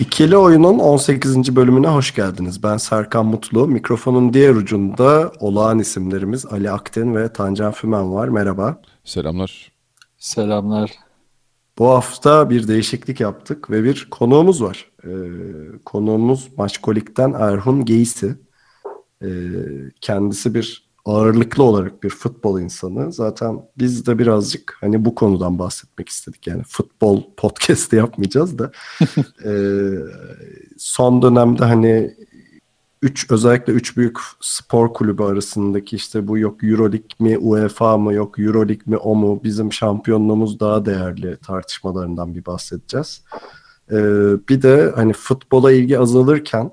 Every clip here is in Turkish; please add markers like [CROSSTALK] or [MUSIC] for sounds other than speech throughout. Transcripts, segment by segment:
İkili Oyun'un 18. bölümüne hoş geldiniz. Ben Serkan Mutlu. Mikrofonun diğer ucunda olağan isimlerimiz Ali Akten ve Tancan Fümen var. Merhaba. Selamlar. Selamlar. Bu hafta bir değişiklik yaptık ve bir konuğumuz var. Ee, konuğumuz Maçkolik'ten Erhun Geysi. Ee, kendisi bir ağırlıklı olarak bir futbol insanı. Zaten biz de birazcık hani bu konudan bahsetmek istedik. Yani futbol podcast'i [LAUGHS] yapmayacağız da. [LAUGHS] ee, son dönemde hani üç özellikle üç büyük spor kulübü arasındaki işte bu yok Euroleague mi UEFA mı yok Euroleague mi o mu bizim şampiyonluğumuz daha değerli tartışmalarından bir bahsedeceğiz. Ee, bir de hani futbola ilgi azalırken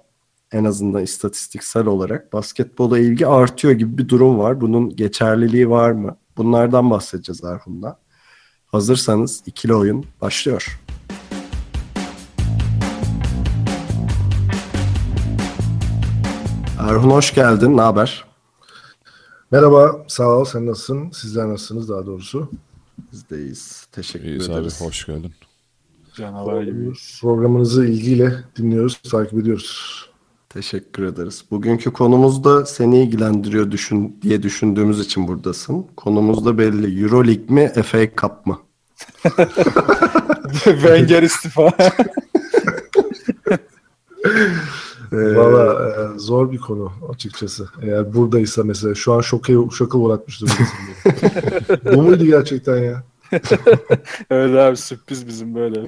en azından istatistiksel olarak basketbola ilgi artıyor gibi bir durum var. Bunun geçerliliği var mı? Bunlardan bahsedeceğiz Erhun'la. Hazırsanız ikili oyun başlıyor. Erhun hoş geldin. Ne haber? Merhaba, sağ ol. Sen nasılsın? Sizler nasılsınız daha doğrusu? Biz de iyiyiz. Teşekkür İyiyiz abi, ederiz. hoş geldin. Canavar gibi. Programınızı ilgiyle dinliyoruz, takip ediyoruz. Teşekkür ederiz. Bugünkü konumuz da seni ilgilendiriyor düşün diye düşündüğümüz için buradasın. Konumuz da belli. Euroleague mi, FA Cup mı? [LAUGHS] Wenger istifa. [LAUGHS] Ee, Valla e, zor bir konu açıkçası. Eğer buradaysa mesela şu an şoka, şoka uğratmış durumdasın. beni. [LAUGHS] Bu muydu gerçekten ya? Öyle abi sürpriz bizim böyle.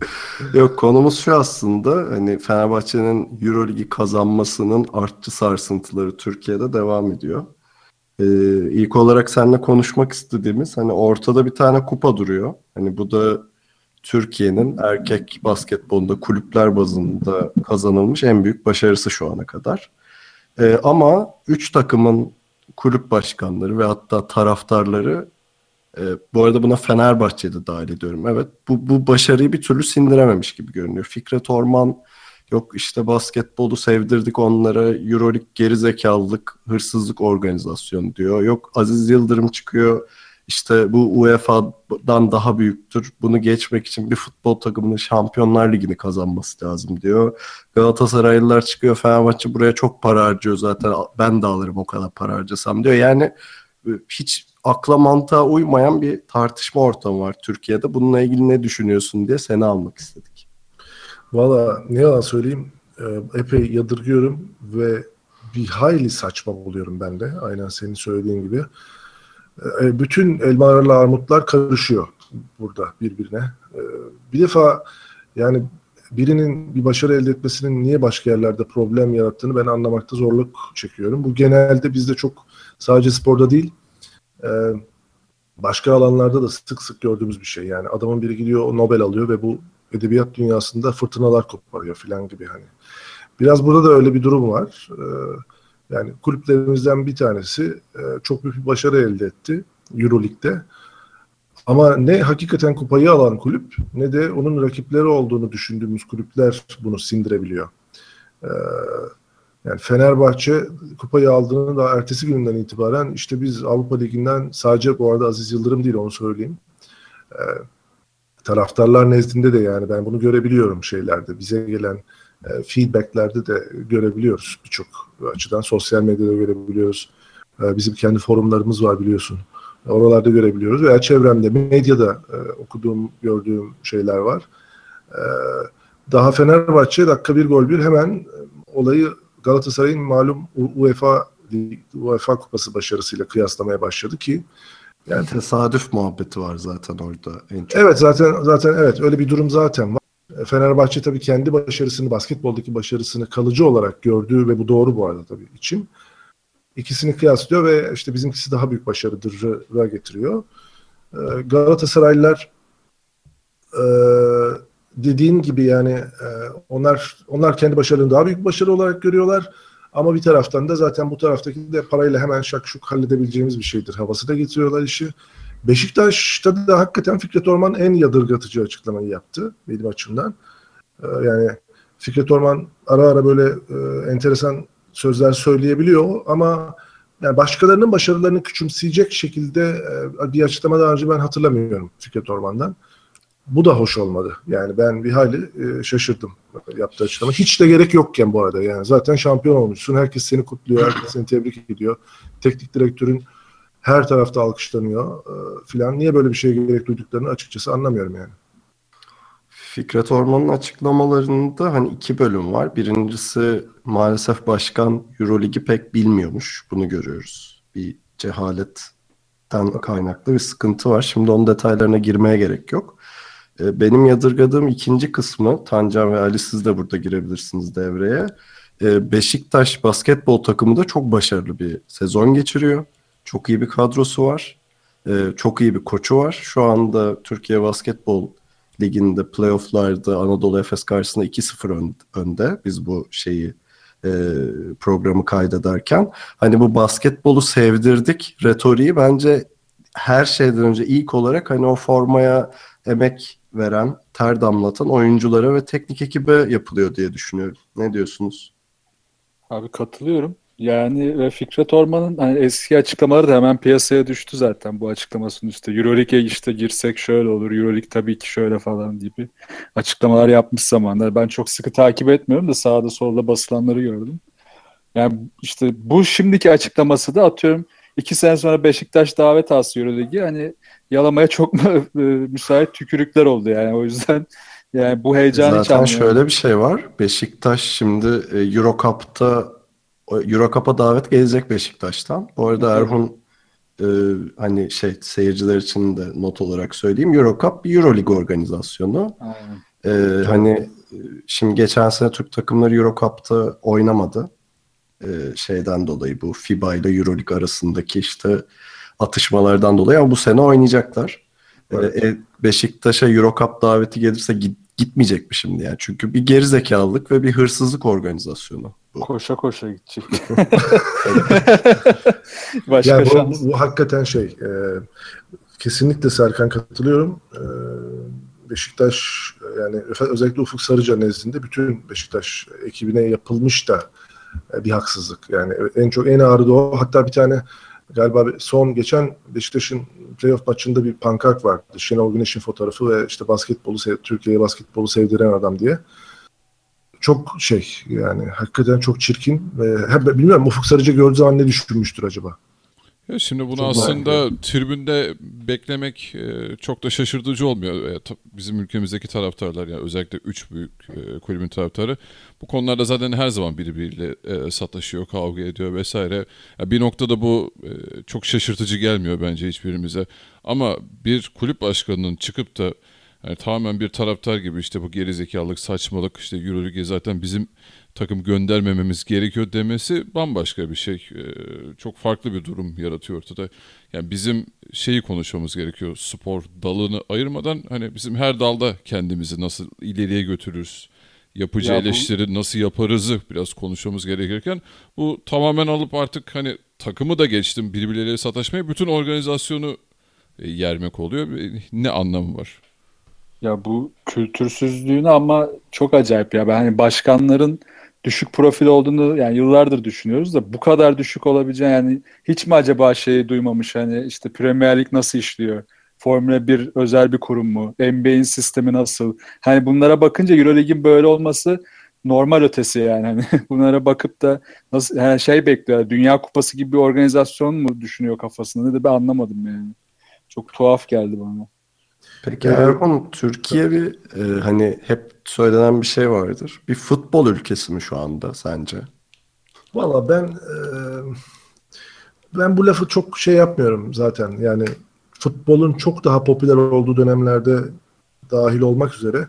[LAUGHS] Yok konumuz şu aslında hani Fenerbahçe'nin Euroligi kazanmasının artçı sarsıntıları Türkiye'de devam ediyor. Ee, ilk olarak seninle konuşmak istediğimiz hani ortada bir tane kupa duruyor. Hani bu da Türkiye'nin erkek basketbolunda kulüpler bazında kazanılmış en büyük başarısı şu ana kadar. Ee, ama üç takımın kulüp başkanları ve hatta taraftarları e, bu arada buna Fenerbahçe'de dahil ediyorum. Evet bu, bu başarıyı bir türlü sindirememiş gibi görünüyor. Fikret Orman yok işte basketbolu sevdirdik onlara Euroleague gerizekalılık, hırsızlık organizasyonu diyor. Yok Aziz Yıldırım çıkıyor işte bu UEFA'dan daha büyüktür. Bunu geçmek için bir futbol takımının Şampiyonlar Ligi'ni kazanması lazım diyor. Galatasaraylılar çıkıyor Fenerbahçe buraya çok para harcıyor zaten ben de alırım o kadar para harcasam diyor. Yani e, hiç akla mantığa uymayan bir tartışma ortamı var Türkiye'de. Bununla ilgili ne düşünüyorsun diye seni almak istedik. Valla ne yalan söyleyeyim e, epey yadırgıyorum ve bir hayli saçma buluyorum ben de. Aynen senin söylediğin gibi. E, bütün elmalarla armutlar karışıyor burada birbirine. E, bir defa yani birinin bir başarı elde etmesinin niye başka yerlerde problem yarattığını ben anlamakta zorluk çekiyorum. Bu genelde bizde çok sadece sporda değil e, başka alanlarda da sık sık gördüğümüz bir şey. Yani adamın biri gidiyor Nobel alıyor ve bu edebiyat dünyasında fırtınalar koparıyor falan gibi hani. Biraz burada da öyle bir durum var. E, yani kulüplerimizden bir tanesi e, çok büyük bir başarı elde etti Euroleague'de. Ama ne hakikaten kupayı alan kulüp ne de onun rakipleri olduğunu düşündüğümüz kulüpler bunu sindirebiliyor. Ee, yani Fenerbahçe kupayı aldığını da ertesi günden itibaren işte biz Avrupa Ligi'nden sadece bu arada Aziz Yıldırım değil onu söyleyeyim. Ee, taraftarlar nezdinde de yani ben bunu görebiliyorum şeylerde. Bize gelen e, feedbacklerde de görebiliyoruz birçok açıdan. Sosyal medyada görebiliyoruz. E, bizim kendi forumlarımız var biliyorsun. Oralarda görebiliyoruz veya çevremde, medyada e, okuduğum, gördüğüm şeyler var. E, daha Fenerbahçe dakika bir gol bir hemen e, olayı Galatasaray'ın malum UEFA UEFA kupası başarısıyla kıyaslamaya başladı ki yani tesadüf muhabbeti var zaten orada en çok. Evet zaten zaten evet öyle bir durum zaten var. Fenerbahçe tabii kendi başarısını, basketboldaki başarısını kalıcı olarak gördüğü ve bu doğru bu arada tabii için. İkisini kıyaslıyor ve işte bizimkisi daha büyük başarıdır getiriyor. Galatasaraylılar dediğin gibi yani e, onlar onlar kendi başarılarını daha büyük başarı olarak görüyorlar. Ama bir taraftan da zaten bu taraftaki de parayla hemen şak şuk halledebileceğimiz bir şeydir. Havası da getiriyorlar işi. Beşiktaş'ta da hakikaten Fikret Orman en yadırgatıcı açıklamayı yaptı benim açımdan. E, yani Fikret Orman ara ara böyle e, enteresan sözler söyleyebiliyor ama yani başkalarının başarılarını küçümseyecek şekilde e, bir açıklama daha önce ben hatırlamıyorum Fikret Orman'dan. Bu da hoş olmadı. Yani ben bir hayli e, şaşırdım yaptığı açıklama. Hiç de gerek yokken bu arada. Yani zaten şampiyon olmuşsun. Herkes seni kutluyor. Herkes seni tebrik ediyor. Teknik direktörün her tarafta alkışlanıyor e, filan. Niye böyle bir şeye gerek duyduklarını açıkçası anlamıyorum yani. Fikret Orman'ın açıklamalarında hani iki bölüm var. Birincisi maalesef başkan Euroligi pek bilmiyormuş. Bunu görüyoruz. Bir cehaletten kaynaklı bir sıkıntı var. Şimdi onun detaylarına girmeye gerek yok. Ee, benim yadırgadığım ikinci kısmı, Tancan ve Ali siz de burada girebilirsiniz devreye. Ee, Beşiktaş basketbol takımı da çok başarılı bir sezon geçiriyor. Çok iyi bir kadrosu var. Ee, çok iyi bir koçu var. Şu anda Türkiye Basketbol Ligi'nde playofflarda Anadolu Efes karşısında 2-0 ön- önde. Biz bu şeyi e, programı kaydederken. Hani bu basketbolu sevdirdik retoriği bence her şeyden önce ilk olarak hani o formaya emek veren, ter damlatan oyunculara ve teknik ekibe yapılıyor diye düşünüyorum. Ne diyorsunuz? Abi katılıyorum. Yani ve Fikret Orman'ın hani eski açıklamaları da hemen piyasaya düştü zaten bu açıklamasının üstü. Euroleague'e işte girsek şöyle olur, Euroleague tabii ki şöyle falan gibi açıklamalar yapmış zamanlar. Ben çok sıkı takip etmiyorum da sağda solda basılanları gördüm. Yani işte bu şimdiki açıklaması da atıyorum iki sene sonra Beşiktaş davet alsa Euroleague'e hani yalamaya çok e, müsait tükürükler oldu yani. O yüzden yani bu heyecanı Zaten anlıyorum. şöyle bir şey var. Beşiktaş şimdi e, Euro Cup'ta Euro Cup'a davet gelecek Beşiktaş'tan. Bu arada Erhun e, hani şey seyirciler için de not olarak söyleyeyim. Euro Cup bir Euroleague organizasyonu. Aynen. Ee, hani e, şimdi geçen sene Türk takımları Euro Cup'ta oynamadı. Ee, şeyden dolayı bu FIBA ile Euroleague arasındaki işte atışmalardan dolayı ama bu sene oynayacaklar. Ee, Evet. e, Beşiktaş'a Euro Cup daveti gelirse git- gitmeyecek mi şimdi yani? Çünkü bir gerizekalılık ve bir hırsızlık organizasyonu. Bu. Koşa koşa gidecek. [LAUGHS] Başka Yani bu, bu, bu hakikaten şey e, kesinlikle Serkan katılıyorum. E, Beşiktaş e, yani özellikle Ufuk Sarıca nezdinde bütün Beşiktaş ekibine yapılmış da e, bir haksızlık. Yani en çok en ağrı da o. Hatta bir tane galiba son geçen Beşiktaş'ın playoff maçında bir pankart vardı. Şenol Güneş'in fotoğrafı ve işte basketbolu Türkiye'ye basketbolu sevdiren adam diye. Çok şey yani hakikaten çok çirkin ve bilmiyorum Ufuk Sarıca gördüğü zaman ne düşünmüştür acaba? Ya şimdi bunu Çok aslında tribünde beklemek e, çok da şaşırtıcı olmuyor. E, bizim ülkemizdeki taraftarlar yani özellikle üç büyük e, kulübün taraftarı bu konularda zaten her zaman birbiriyle sataşıyor, kavga ediyor vesaire. Ya bir noktada bu çok şaşırtıcı gelmiyor bence hiçbirimize. Ama bir kulüp başkanının çıkıp da yani tamamen bir taraftar gibi işte bu gerizekalılık, saçmalık işte Euroleague'e zaten bizim takım göndermememiz gerekiyor demesi bambaşka bir şey. Ee, çok farklı bir durum yaratıyor ortada. Yani bizim şeyi konuşmamız gerekiyor. Spor dalını ayırmadan hani bizim her dalda kendimizi nasıl ileriye götürürüz, yapıcı Ya bu- eleştiri nasıl yaparızı biraz konuşmamız gerekirken bu tamamen alıp artık hani takımı da geçtim birbirleriyle sataşmaya bütün organizasyonu e, yermek oluyor. E, Ne anlamı var? Ya bu kültürsüzlüğünü ama çok acayip ya. Ben hani başkanların düşük profil olduğunu yani yıllardır düşünüyoruz da bu kadar düşük olabileceğini yani hiç mi acaba şeyi duymamış hani işte Premier Lig nasıl işliyor? Formula 1 özel bir kurum mu? NBA'in sistemi nasıl? Hani bunlara bakınca Euroleague'in böyle olması normal ötesi yani. [LAUGHS] Hani bunlara bakıp da nasıl yani şey bekliyor. Dünya Kupası gibi bir organizasyon mu düşünüyor kafasında? Ne de ben anlamadım yani. Çok tuhaf geldi bana. Peki Evet. Erhun, Türkiye bir e, hani hep söylenen bir şey vardır. Bir futbol ülkesi mi şu anda sence? Valla ben e, ben bu lafı çok şey yapmıyorum zaten. Yani futbolun çok daha popüler olduğu dönemlerde dahil olmak üzere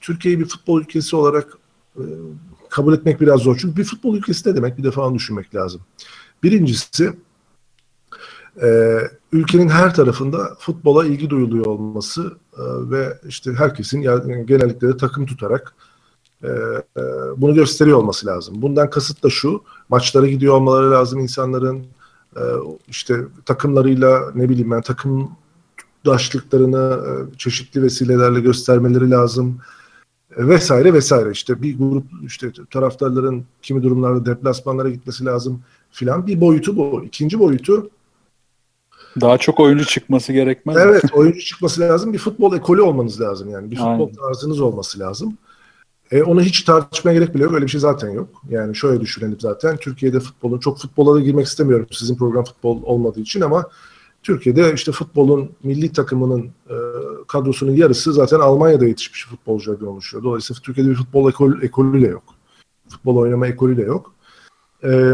Türkiye'yi bir futbol ülkesi olarak e, kabul etmek biraz zor. Çünkü bir futbol ülkesi ne demek bir defa onu düşünmek lazım. Birincisi e, ülkenin her tarafında futbola ilgi duyuluyor olması e, ve işte herkesin yani genellikle de takım tutarak e, e, bunu gösteriyor olması lazım. Bundan kasıt da şu, maçlara gidiyor olmaları lazım insanların, e, işte takımlarıyla ne bileyim ben takım daşlıklarını e, çeşitli vesilelerle göstermeleri lazım e, vesaire vesaire işte bir grup işte taraftarların kimi durumlarda deplasmanlara gitmesi lazım filan bir boyutu bu. İkinci boyutu daha çok oyuncu çıkması gerekmez. Evet, oyuncu çıkması lazım. Bir futbol ekolü olmanız lazım yani. Bir futbol Aynen. tarzınız olması lazım. E, onu hiç tartışmaya gerek bile yok. Öyle bir şey zaten yok. Yani şöyle düşünelim zaten. Türkiye'de futbolun, çok futbola da girmek istemiyorum sizin program futbol olmadığı için ama Türkiye'de işte futbolun milli takımının e, kadrosunun yarısı zaten Almanya'da yetişmiş futbolculardan oluşuyor. Dolayısıyla Türkiye'de bir futbol ekol, ekolü de yok. Futbol oynama ekolü de yok. E,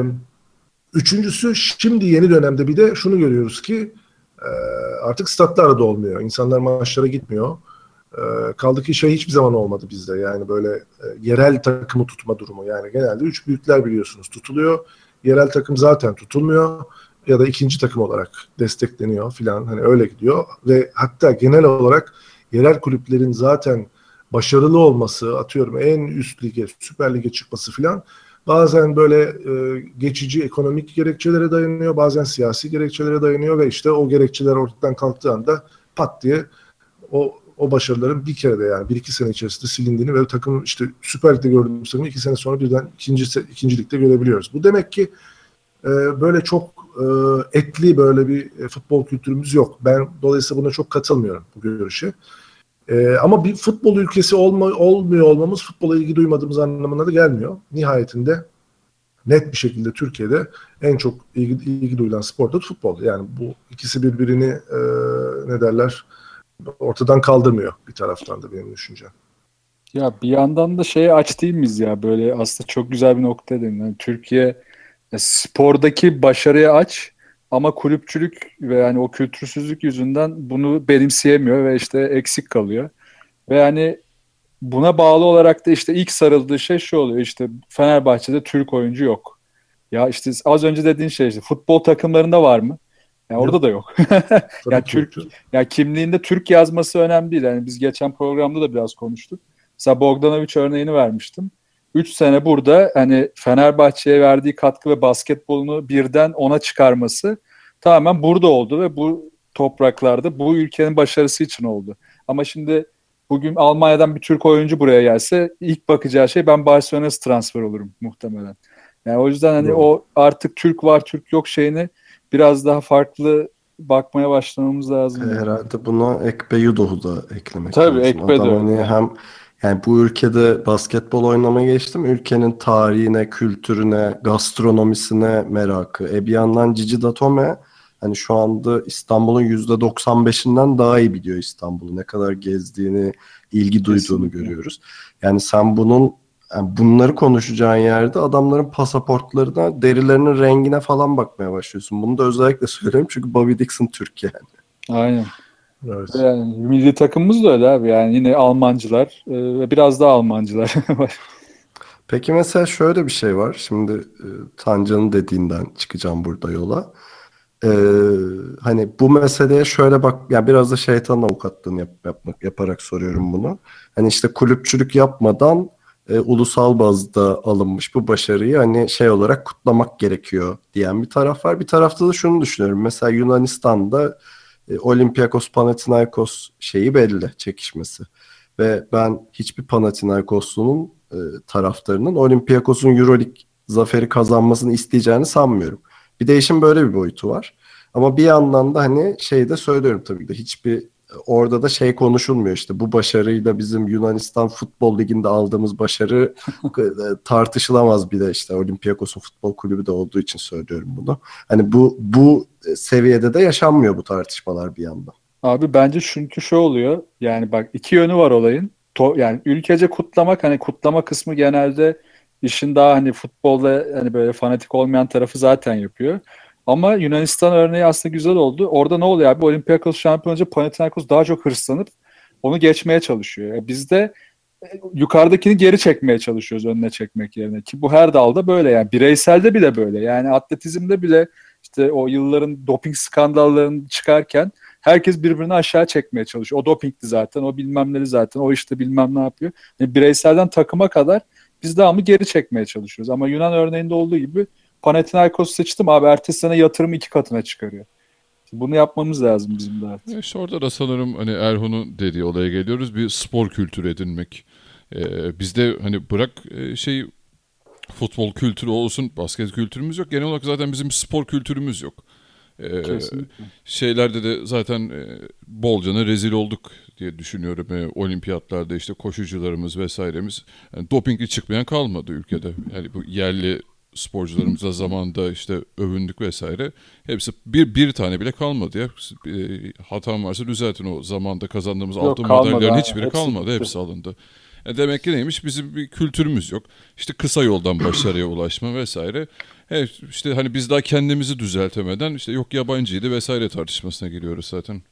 üçüncüsü şimdi yeni dönemde bir de şunu görüyoruz ki e, artık statlar da olmuyor. İnsanlar maçlara gitmiyor. E, kaldı ki şey hiçbir zaman olmadı bizde. Yani böyle e, yerel takımı tutma durumu. Yani genelde üç büyükler biliyorsunuz tutuluyor. Yerel takım zaten tutulmuyor ya da ikinci takım olarak destekleniyor filan hani öyle gidiyor ve hatta genel olarak yerel kulüplerin zaten başarılı olması atıyorum en üst lige Süper Lig'e çıkması filan bazen böyle e, geçici ekonomik gerekçelere dayanıyor bazen siyasi gerekçelere dayanıyor ve işte o gerekçeler ortadan kalktığı anda pat diye o o başarıların bir kere de yani bir iki sene içerisinde silindiğini ve takım işte Süper Lig'de gördüğümüz takımı iki sene sonra birden ikinci, ikinci ligde görebiliyoruz. Bu demek ki e, böyle çok e, etli böyle bir e, futbol kültürümüz yok. Ben dolayısıyla buna çok katılmıyorum bu görüşe. E, ama bir futbol ülkesi olma, olmuyor olmamız futbola ilgi duymadığımız anlamına da gelmiyor. Nihayetinde net bir şekilde Türkiye'de en çok ilgi, ilgi duyulan spor da futbol. Yani bu ikisi birbirini e, ne derler ortadan kaldırmıyor bir taraftan da benim düşüncem. Ya bir yandan da şeye aç değil miyiz ya böyle aslında çok güzel bir nokta dedin. Yani Türkiye spordaki başarıya aç ama kulüpçülük ve yani o kültürsüzlük yüzünden bunu benimseyemiyor ve işte eksik kalıyor. Ve yani buna bağlı olarak da işte ilk sarıldığı şey şu oluyor işte Fenerbahçe'de Türk oyuncu yok. Ya işte az önce dediğin şey işte futbol takımlarında var mı? Yani orada da yok. [LAUGHS] ya Türk ya kimliğinde Türk yazması önemli değil. Yani biz geçen programda da biraz konuştuk. Mesela Bogdanovic örneğini vermiştim. 3 sene burada hani Fenerbahçe'ye verdiği katkı ve basketbolunu birden ona çıkarması tamamen burada oldu ve bu topraklarda bu ülkenin başarısı için oldu. Ama şimdi bugün Almanya'dan bir Türk oyuncu buraya gelse ilk bakacağı şey ben Barcelona'ya transfer olurum muhtemelen. Yani o yüzden hani Doğru. o artık Türk var Türk yok şeyini biraz daha farklı bakmaya başlamamız lazım. Herhalde buna Ekpe Yudoh'u da eklemek Tabii, lazım. Ekpe de hani hem yani bu ülkede basketbol oynamaya geçtim. Ülkenin tarihine, kültürüne, gastronomisine merakı. E bir yandan Cici Datome hani şu anda İstanbul'un %95'inden daha iyi biliyor İstanbul'u. Ne kadar gezdiğini, ilgi duyduğunu Kesinlikle. görüyoruz. Yani sen bunun yani bunları konuşacağın yerde adamların pasaportlarına, derilerinin rengine falan bakmaya başlıyorsun. Bunu da özellikle [LAUGHS] söylüyorum çünkü Bobby Dixon Türk yani. Aynen. Evet. Yani milli takımımız da öyle abi. Yani yine Almancılar ve biraz daha Almancılar var. [LAUGHS] Peki mesela şöyle bir şey var. Şimdi e, Tancan'ın dediğinden çıkacağım burada yola. Ee, hani bu meseleye şöyle bak, yani biraz da şeytan avukatlığını yap, yapmak yaparak soruyorum bunu. Hani işte kulüpçülük yapmadan e, ulusal bazda alınmış bu başarıyı hani şey olarak kutlamak gerekiyor diyen bir taraf var. Bir tarafta da şunu düşünüyorum. Mesela Yunanistan'da e, Olympiakos Panathinaikos şeyi belli çekişmesi. Ve ben hiçbir Panathinaikoslu'nun e, taraftarının Olympiakos'un Euroleague zaferi kazanmasını isteyeceğini sanmıyorum. Bir de işin böyle bir boyutu var. Ama bir yandan da hani şey de söylüyorum tabii de hiçbir orada da şey konuşulmuyor işte bu başarıyla bizim Yunanistan Futbol Ligi'nde aldığımız başarı [LAUGHS] e, tartışılamaz bir de işte Olympiakos'un futbol kulübü de olduğu için söylüyorum bunu. Hani bu bu seviyede de yaşanmıyor bu tartışmalar bir yandan. Abi bence çünkü şu oluyor yani bak iki yönü var olayın. To, yani ülkece kutlamak hani kutlama kısmı genelde işin daha hani futbolda hani böyle fanatik olmayan tarafı zaten yapıyor. Ama Yunanistan örneği aslında güzel oldu. Orada ne oluyor abi? Olympiakos şampiyon olunca Panathinaikos daha çok hırslanıp onu geçmeye çalışıyor. Yani biz e, yukarıdakini geri çekmeye çalışıyoruz önüne çekmek yerine. Ki bu her dalda böyle yani. Bireyselde bile böyle. Yani atletizmde bile işte o yılların doping skandallarını çıkarken herkes birbirini aşağı çekmeye çalışıyor. O dopingli zaten, o bilmem neli zaten, o işte bilmem ne yapıyor. Yani bireyselden takıma kadar biz devamlı geri çekmeye çalışıyoruz. Ama Yunan örneğinde olduğu gibi Panathinaikos seçtim abi ertesi sene yatırım iki katına çıkarıyor. Bunu yapmamız lazım bizim de artık. İşte orada da sanırım hani Erhun'un dediği olaya geliyoruz. Bir spor kültürü edinmek. Ee, bizde hani bırak e, şey futbol kültürü olsun, basket kültürümüz yok. Genel olarak zaten bizim spor kültürümüz yok. Ee, Kesinlikle. şeylerde de zaten e, bolcana rezil olduk diye düşünüyorum. E, olimpiyatlarda işte koşucularımız vesairemiz yani dopingli çıkmayan kalmadı ülkede. Yani bu yerli sporcularımızla zamanda işte övündük vesaire. Hepsi bir bir tane bile kalmadı ya. E, hatam varsa düzeltin o zamanda kazandığımız Yok, altın ha. hiçbiri Hepsi kalmadı. gitti. Hepsi alındı. E demek ki neymiş? Bizim bir kültürümüz yok. İşte kısa yoldan başarıya ulaşma vesaire. Evet işte hani biz daha kendimizi düzeltemeden işte yok yabancıydı vesaire tartışmasına giriyoruz zaten.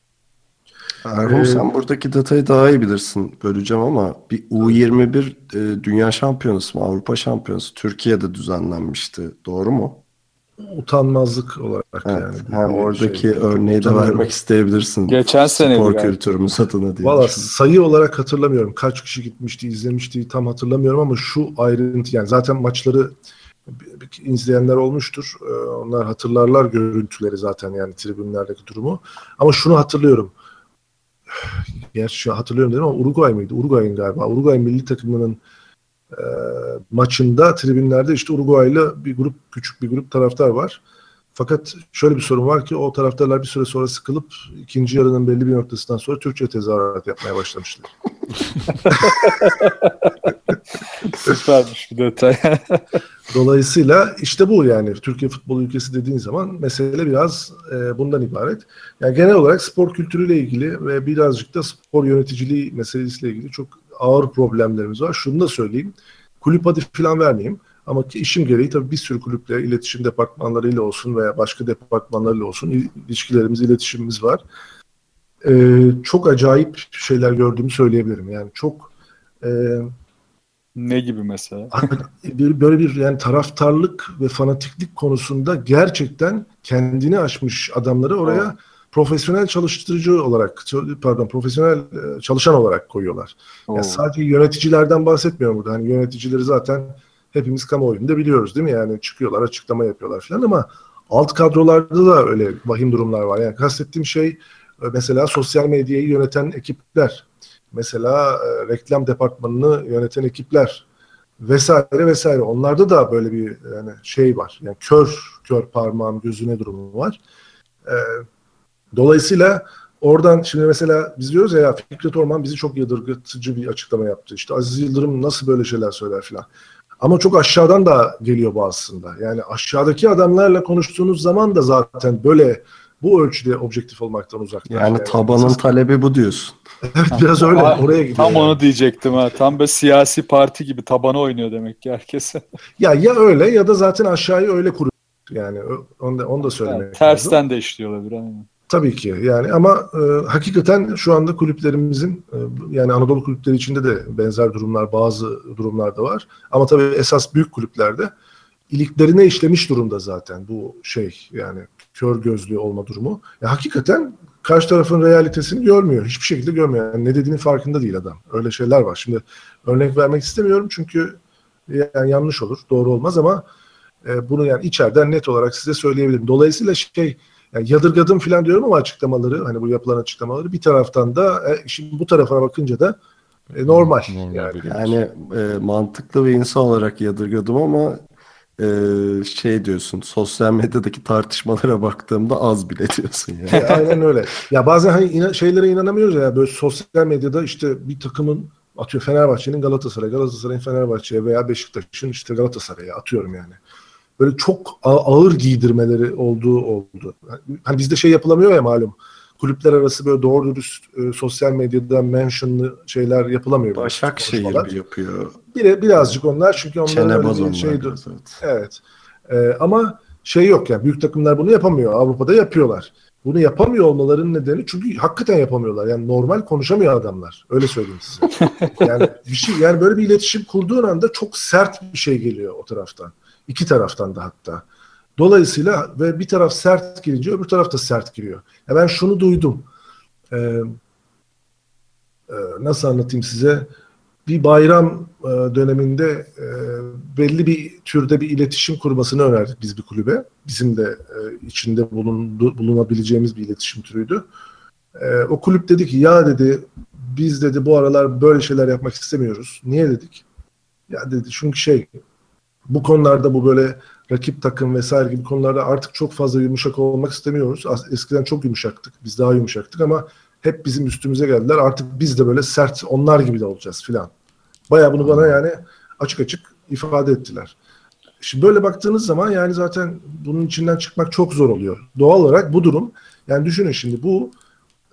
Erhun sen buradaki detayı daha iyi bilirsin. Böleceğim ama bir U21 e, dünya şampiyonası mı Avrupa şampiyonası Türkiye'de düzenlenmişti. Doğru mu? Utanmazlık olarak Evet. yani. ha, oradaki şey. örneği de vermek isteyebilirsin. Geçen seneydi Spor galiba. kültürümüz adına diye Valla sayı olarak hatırlamıyorum. Kaç kişi gitmişti, izlemişti tam hatırlamıyorum ama şu ayrıntı yani zaten maçları izleyenler olmuştur. Ee, Onlar hatırlarlar görüntüleri zaten yani tribünlerdeki durumu. Ama şunu hatırlıyorum. [SIGHS] Gerçi hatırlıyorum dedim ama Uruguay mıydı? Uruguay'ın galiba. Uruguay milli takımının e, maçında tribünlerde işte Uruguay'la bir grup küçük bir grup taraftar var. Fakat şöyle bir sorun var ki o taraftarlar bir süre sonra sıkılıp ikinci yarının belli bir noktasından sonra Türkçe tezahürat yapmaya başlamışlar. [LAUGHS] Süpermiş bir detay. [LAUGHS] Dolayısıyla işte bu yani Türkiye futbol ülkesi dediğin zaman mesele biraz e, bundan ibaret. Yani genel olarak spor kültürüyle ilgili ve birazcık da spor yöneticiliği meselesiyle ilgili çok ağır problemlerimiz var. Şunu da söyleyeyim. Kulüp adı falan vermeyeyim. Ama ki işim gereği tabii bir sürü kulüple iletişim departmanlarıyla olsun veya başka departmanlarla olsun il- ilişkilerimiz, iletişimimiz var. Ee, çok acayip şeyler gördüğümü söyleyebilirim. Yani çok e, ne gibi mesela? [LAUGHS] böyle bir yani taraftarlık ve fanatiklik konusunda gerçekten kendini aşmış adamları oraya profesyonel çalıştırıcı olarak pardon profesyonel e, çalışan olarak koyuyorlar. Oo. Yani sadece yöneticilerden bahsetmiyorum burada. Hani yöneticileri zaten hepimiz kamuoyunda biliyoruz değil mi? Yani çıkıyorlar, açıklama yapıyorlar falan ama alt kadrolarda da öyle vahim durumlar var. Yani kastettiğim şey e, mesela sosyal medyayı yöneten ekipler, mesela e, reklam departmanını yöneten ekipler vesaire vesaire. Onlarda da böyle bir yani şey var. Yani kör kör parmağın gözüne durumu var. E, dolayısıyla Oradan şimdi mesela biz diyoruz ya, Fikret Orman bizi çok yadırgatıcı bir açıklama yaptı. İşte Aziz Yıldırım nasıl böyle şeyler söyler filan. Ama çok aşağıdan da geliyor bu aslında. Yani aşağıdaki adamlarla konuştuğunuz zaman da zaten böyle bu ölçüde objektif olmaktan uzaklar. Yani tabanın Siz- talebi bu diyorsun. [LAUGHS] Evet biraz öyle. Aa, Oraya gidiyor. Tam yani. onu diyecektim ha. Tam böyle siyasi parti gibi tabana oynuyor demek ki herkes. [LAUGHS] Ya ya öyle ya da zaten aşağıyı öyle kuruyor. Yani onu da, onu da söylemek lazım. Tersten de işliyor olabilir. aynen. Tabii ki yani ama e, hakikaten şu anda kulüplerimizin e, yani Anadolu kulüpleri içinde de benzer durumlar bazı durumlarda var. Ama tabii esas büyük kulüplerde iliklerine işlemiş durumda zaten bu şey yani kör gözlü olma durumu. Ya hakikaten karşı tarafın realitesini görmüyor. Hiçbir şekilde görmüyor. Yani ne dediğinin farkında değil adam. Öyle şeyler var. Şimdi örnek vermek istemiyorum çünkü yani yanlış olur, doğru olmaz ama e, bunu yani içeriden net olarak size söyleyebilirim. Dolayısıyla şey yani yadırgadım falan diyorum ama açıklamaları hani bu yapılan açıklamaları bir taraftan da e, şimdi bu tarafına bakınca da e, normal. Normal yani. Yani e, mantıklı bir insan olarak yadırgadım ama e, şey diyorsun sosyal medyadaki tartışmalara baktığımda az bile diyorsun yani. E, aynen öyle. Ya bazen hani ina- şeylere inanamıyoruz ya böyle sosyal medyada işte bir takımın atıyor Fenerbahçe'nin Galatasaray, Galatasaray'ın Fenerbahçe'ye veya Beşiktaş'ın işte Galatasaray'a atıyorum yani. Böyle çok ağır giydirmeleri olduğu oldu. Hani bizde şey yapılamıyor ya malum. Kulüpler arası böyle doğru dürüst e, sosyal medyada mentionlı şeyler yapılamıyor. Başakşehir bir yapıyor. Bir, birazcık onlar çünkü öyle Çenebaz bir onlar şey biraz, evet. Evet. Ee, ama şey yok yani büyük takımlar bunu yapamıyor. Avrupa'da yapıyorlar. Bunu yapamıyor olmalarının nedeni çünkü hakikaten yapamıyorlar. Yani normal konuşamıyor adamlar. Öyle söyleyeyim size. [LAUGHS] Yani bir şey yani böyle bir iletişim kurduğun anda çok sert bir şey geliyor o taraftan. İki taraftan da hatta. Dolayısıyla ve bir taraf sert girince öbür taraf da sert giriyor. Ya ben şunu duydum. e, e, nasıl anlatayım size bir bayram e, döneminde e, belli bir türde bir iletişim kurmasını önerdik biz bir kulübe. Bizim de e, içinde bulundu, bulunabileceğimiz bir iletişim türüydü. E, o kulüp dedi ki ya dedi biz dedi bu aralar böyle şeyler yapmak istemiyoruz. Niye dedik? Ya dedi çünkü şey bu konularda bu böyle rakip takım vesaire gibi konularda artık çok fazla yumuşak olmak istemiyoruz. Eskiden çok yumuşaktık. Biz daha yumuşaktık ama hep bizim üstümüze geldiler. Artık biz de böyle sert onlar gibi de olacağız filan. Baya bunu bana yani açık açık ifade ettiler. Şimdi böyle baktığınız zaman yani zaten bunun içinden çıkmak çok zor oluyor. Doğal olarak bu durum yani düşünün şimdi bu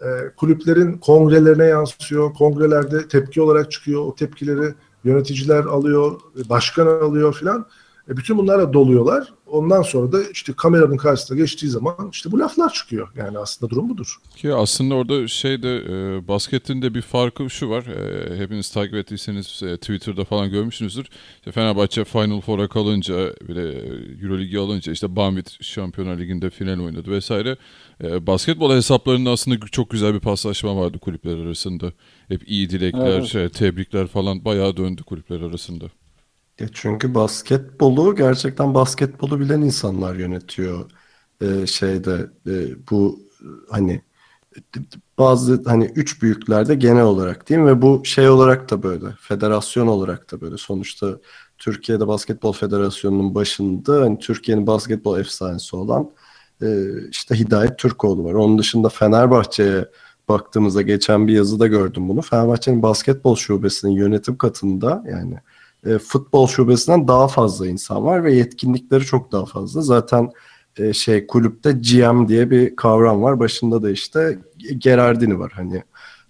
e, kulüplerin kongrelerine yansıyor. Kongrelerde tepki olarak çıkıyor. O tepkileri yöneticiler alıyor, başkan alıyor filan. E bütün bunlarla doluyorlar. Ondan sonra da işte kameranın karşısına geçtiği zaman işte bu laflar çıkıyor. Yani aslında durum budur. Ki aslında orada şeyde e, basketin de bir farkı şu var. E, hepiniz takip ettiyseniz e, Twitter'da falan görmüşsünüzdür. İşte Fenerbahçe Final Four'a kalınca bile e, Euroligi alınca işte Banvit Şampiyonlar Ligi'nde final oynadı vesaire. E, basketbol hesaplarında aslında çok güzel bir paslaşma vardı kulüpler arasında. Hep iyi dilekler, evet. şey, tebrikler falan bayağı döndü kulüpler arasında. Ya çünkü basketbolu gerçekten basketbolu bilen insanlar yönetiyor ee, şeyde e, bu hani bazı hani üç büyüklerde genel olarak değil mi ve bu şey olarak da böyle federasyon olarak da böyle sonuçta Türkiye'de Basketbol Federasyonu'nun başında hani Türkiye'nin basketbol efsanesi olan e, işte Hidayet Türkoğlu var. Onun dışında Fenerbahçe'ye baktığımızda geçen bir yazıda gördüm bunu. Fenerbahçe'nin basketbol şubesinin yönetim katında yani e, futbol şubesinden daha fazla insan var ve yetkinlikleri çok daha fazla. Zaten e, şey kulüpte GM diye bir kavram var. Başında da işte Gerardini var. Hani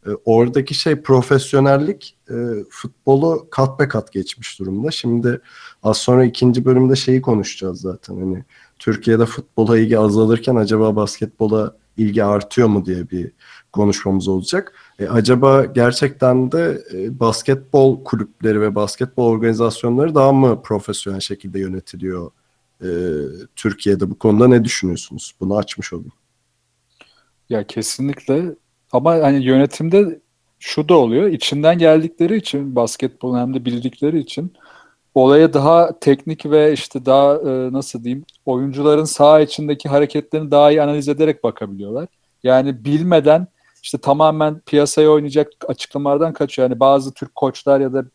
e, oradaki şey profesyonellik e, futbolu kat be kat geçmiş durumda. Şimdi az sonra ikinci bölümde şeyi konuşacağız zaten. Hani Türkiye'de futbola ilgi azalırken acaba basketbola ilgi artıyor mu diye bir konuşmamız olacak. E, acaba gerçekten de e, basketbol kulüpleri ve basketbol organizasyonları daha mı profesyonel şekilde yönetiliyor e, Türkiye'de? Bu konuda ne düşünüyorsunuz? Bunu açmış olayım. Ya kesinlikle ama hani yönetimde şu da oluyor. İçinden geldikleri için basketbol hem de bildikleri için olaya daha teknik ve işte daha e, nasıl diyeyim oyuncuların saha içindeki hareketlerini daha iyi analiz ederek bakabiliyorlar. Yani bilmeden işte tamamen piyasaya oynayacak açıklamalardan kaçıyor. Yani bazı Türk koçlar ya da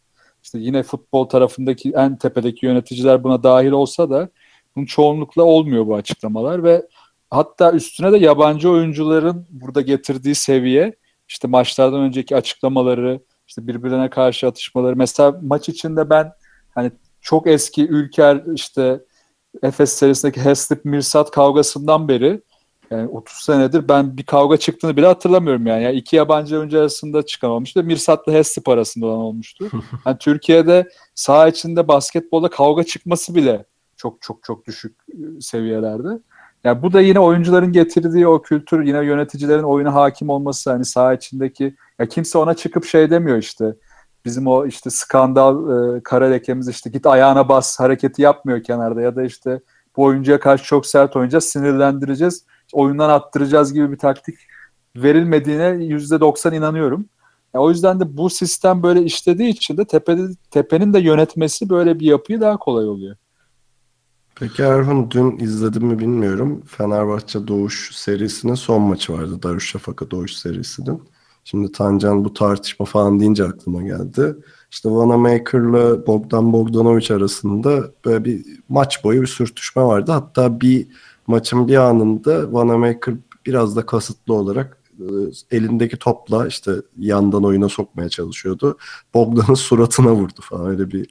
işte yine futbol tarafındaki en tepedeki yöneticiler buna dahil olsa da bunun çoğunlukla olmuyor bu açıklamalar ve hatta üstüne de yabancı oyuncuların burada getirdiği seviye işte maçlardan önceki açıklamaları işte birbirine karşı atışmaları mesela maç içinde ben hani çok eski Ülker işte Efes serisindeki Heslip Mirsat kavgasından beri yani 30 senedir ben bir kavga çıktığını bile hatırlamıyorum yani. yani iki yabancı oyuncu arasında çıkamamıştı. Mirsat'la Heslip arasında olan olmuştu. [LAUGHS] Yani Türkiye'de saha içinde basketbolda kavga çıkması bile çok çok çok düşük ıı, seviyelerde. Yani bu da yine oyuncuların getirdiği o kültür, yine yöneticilerin oyuna hakim olması hani saha içindeki ya kimse ona çıkıp şey demiyor işte. Bizim o işte skandal e, kara lekemiz işte git ayağına bas hareketi yapmıyor kenarda ya da işte bu oyuncuya karşı çok sert oynayacağız, sinirlendireceğiz oyundan attıracağız gibi bir taktik verilmediğine yüzde doksan inanıyorum. Yani o yüzden de bu sistem böyle işlediği için de tepede, tepenin de yönetmesi böyle bir yapıyı daha kolay oluyor. Peki Erhun dün izledim mi bilmiyorum. Fenerbahçe Doğuş serisinin son maçı vardı. Darüşşafaka Doğuş serisinin. Şimdi Tancan bu tartışma falan deyince aklıma geldi. İşte Vanamaker'la Bogdan Bogdanovic arasında böyle bir maç boyu bir sürtüşme vardı. Hatta bir maçın bir anında Vanamaker biraz da kasıtlı olarak e, elindeki topla işte yandan oyuna sokmaya çalışıyordu. Bogdan'ın [LAUGHS] suratına vurdu falan öyle bir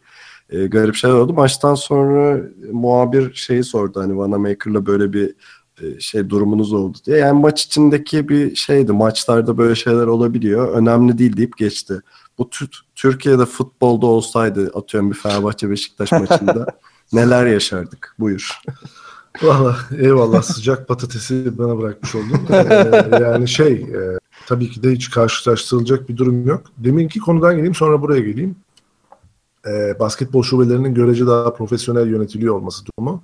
e, garip şeyler oldu. Maçtan sonra muhabir şeyi sordu hani Vanamaker'la böyle bir e, şey durumunuz oldu diye. Yani maç içindeki bir şeydi. Maçlarda böyle şeyler olabiliyor. Önemli değil deyip geçti. Bu Türkiye'de futbolda olsaydı atıyorum bir Fenerbahçe Beşiktaş maçında [LAUGHS] neler yaşardık? Buyur. [LAUGHS] Valla eyvallah sıcak patatesi bana bırakmış oldun. Ee, yani şey e, tabii ki de hiç karşılaştırılacak bir durum yok. Deminki konudan geleyim sonra buraya geleyim. Ee, basketbol şubelerinin görece daha profesyonel yönetiliyor olması durumu.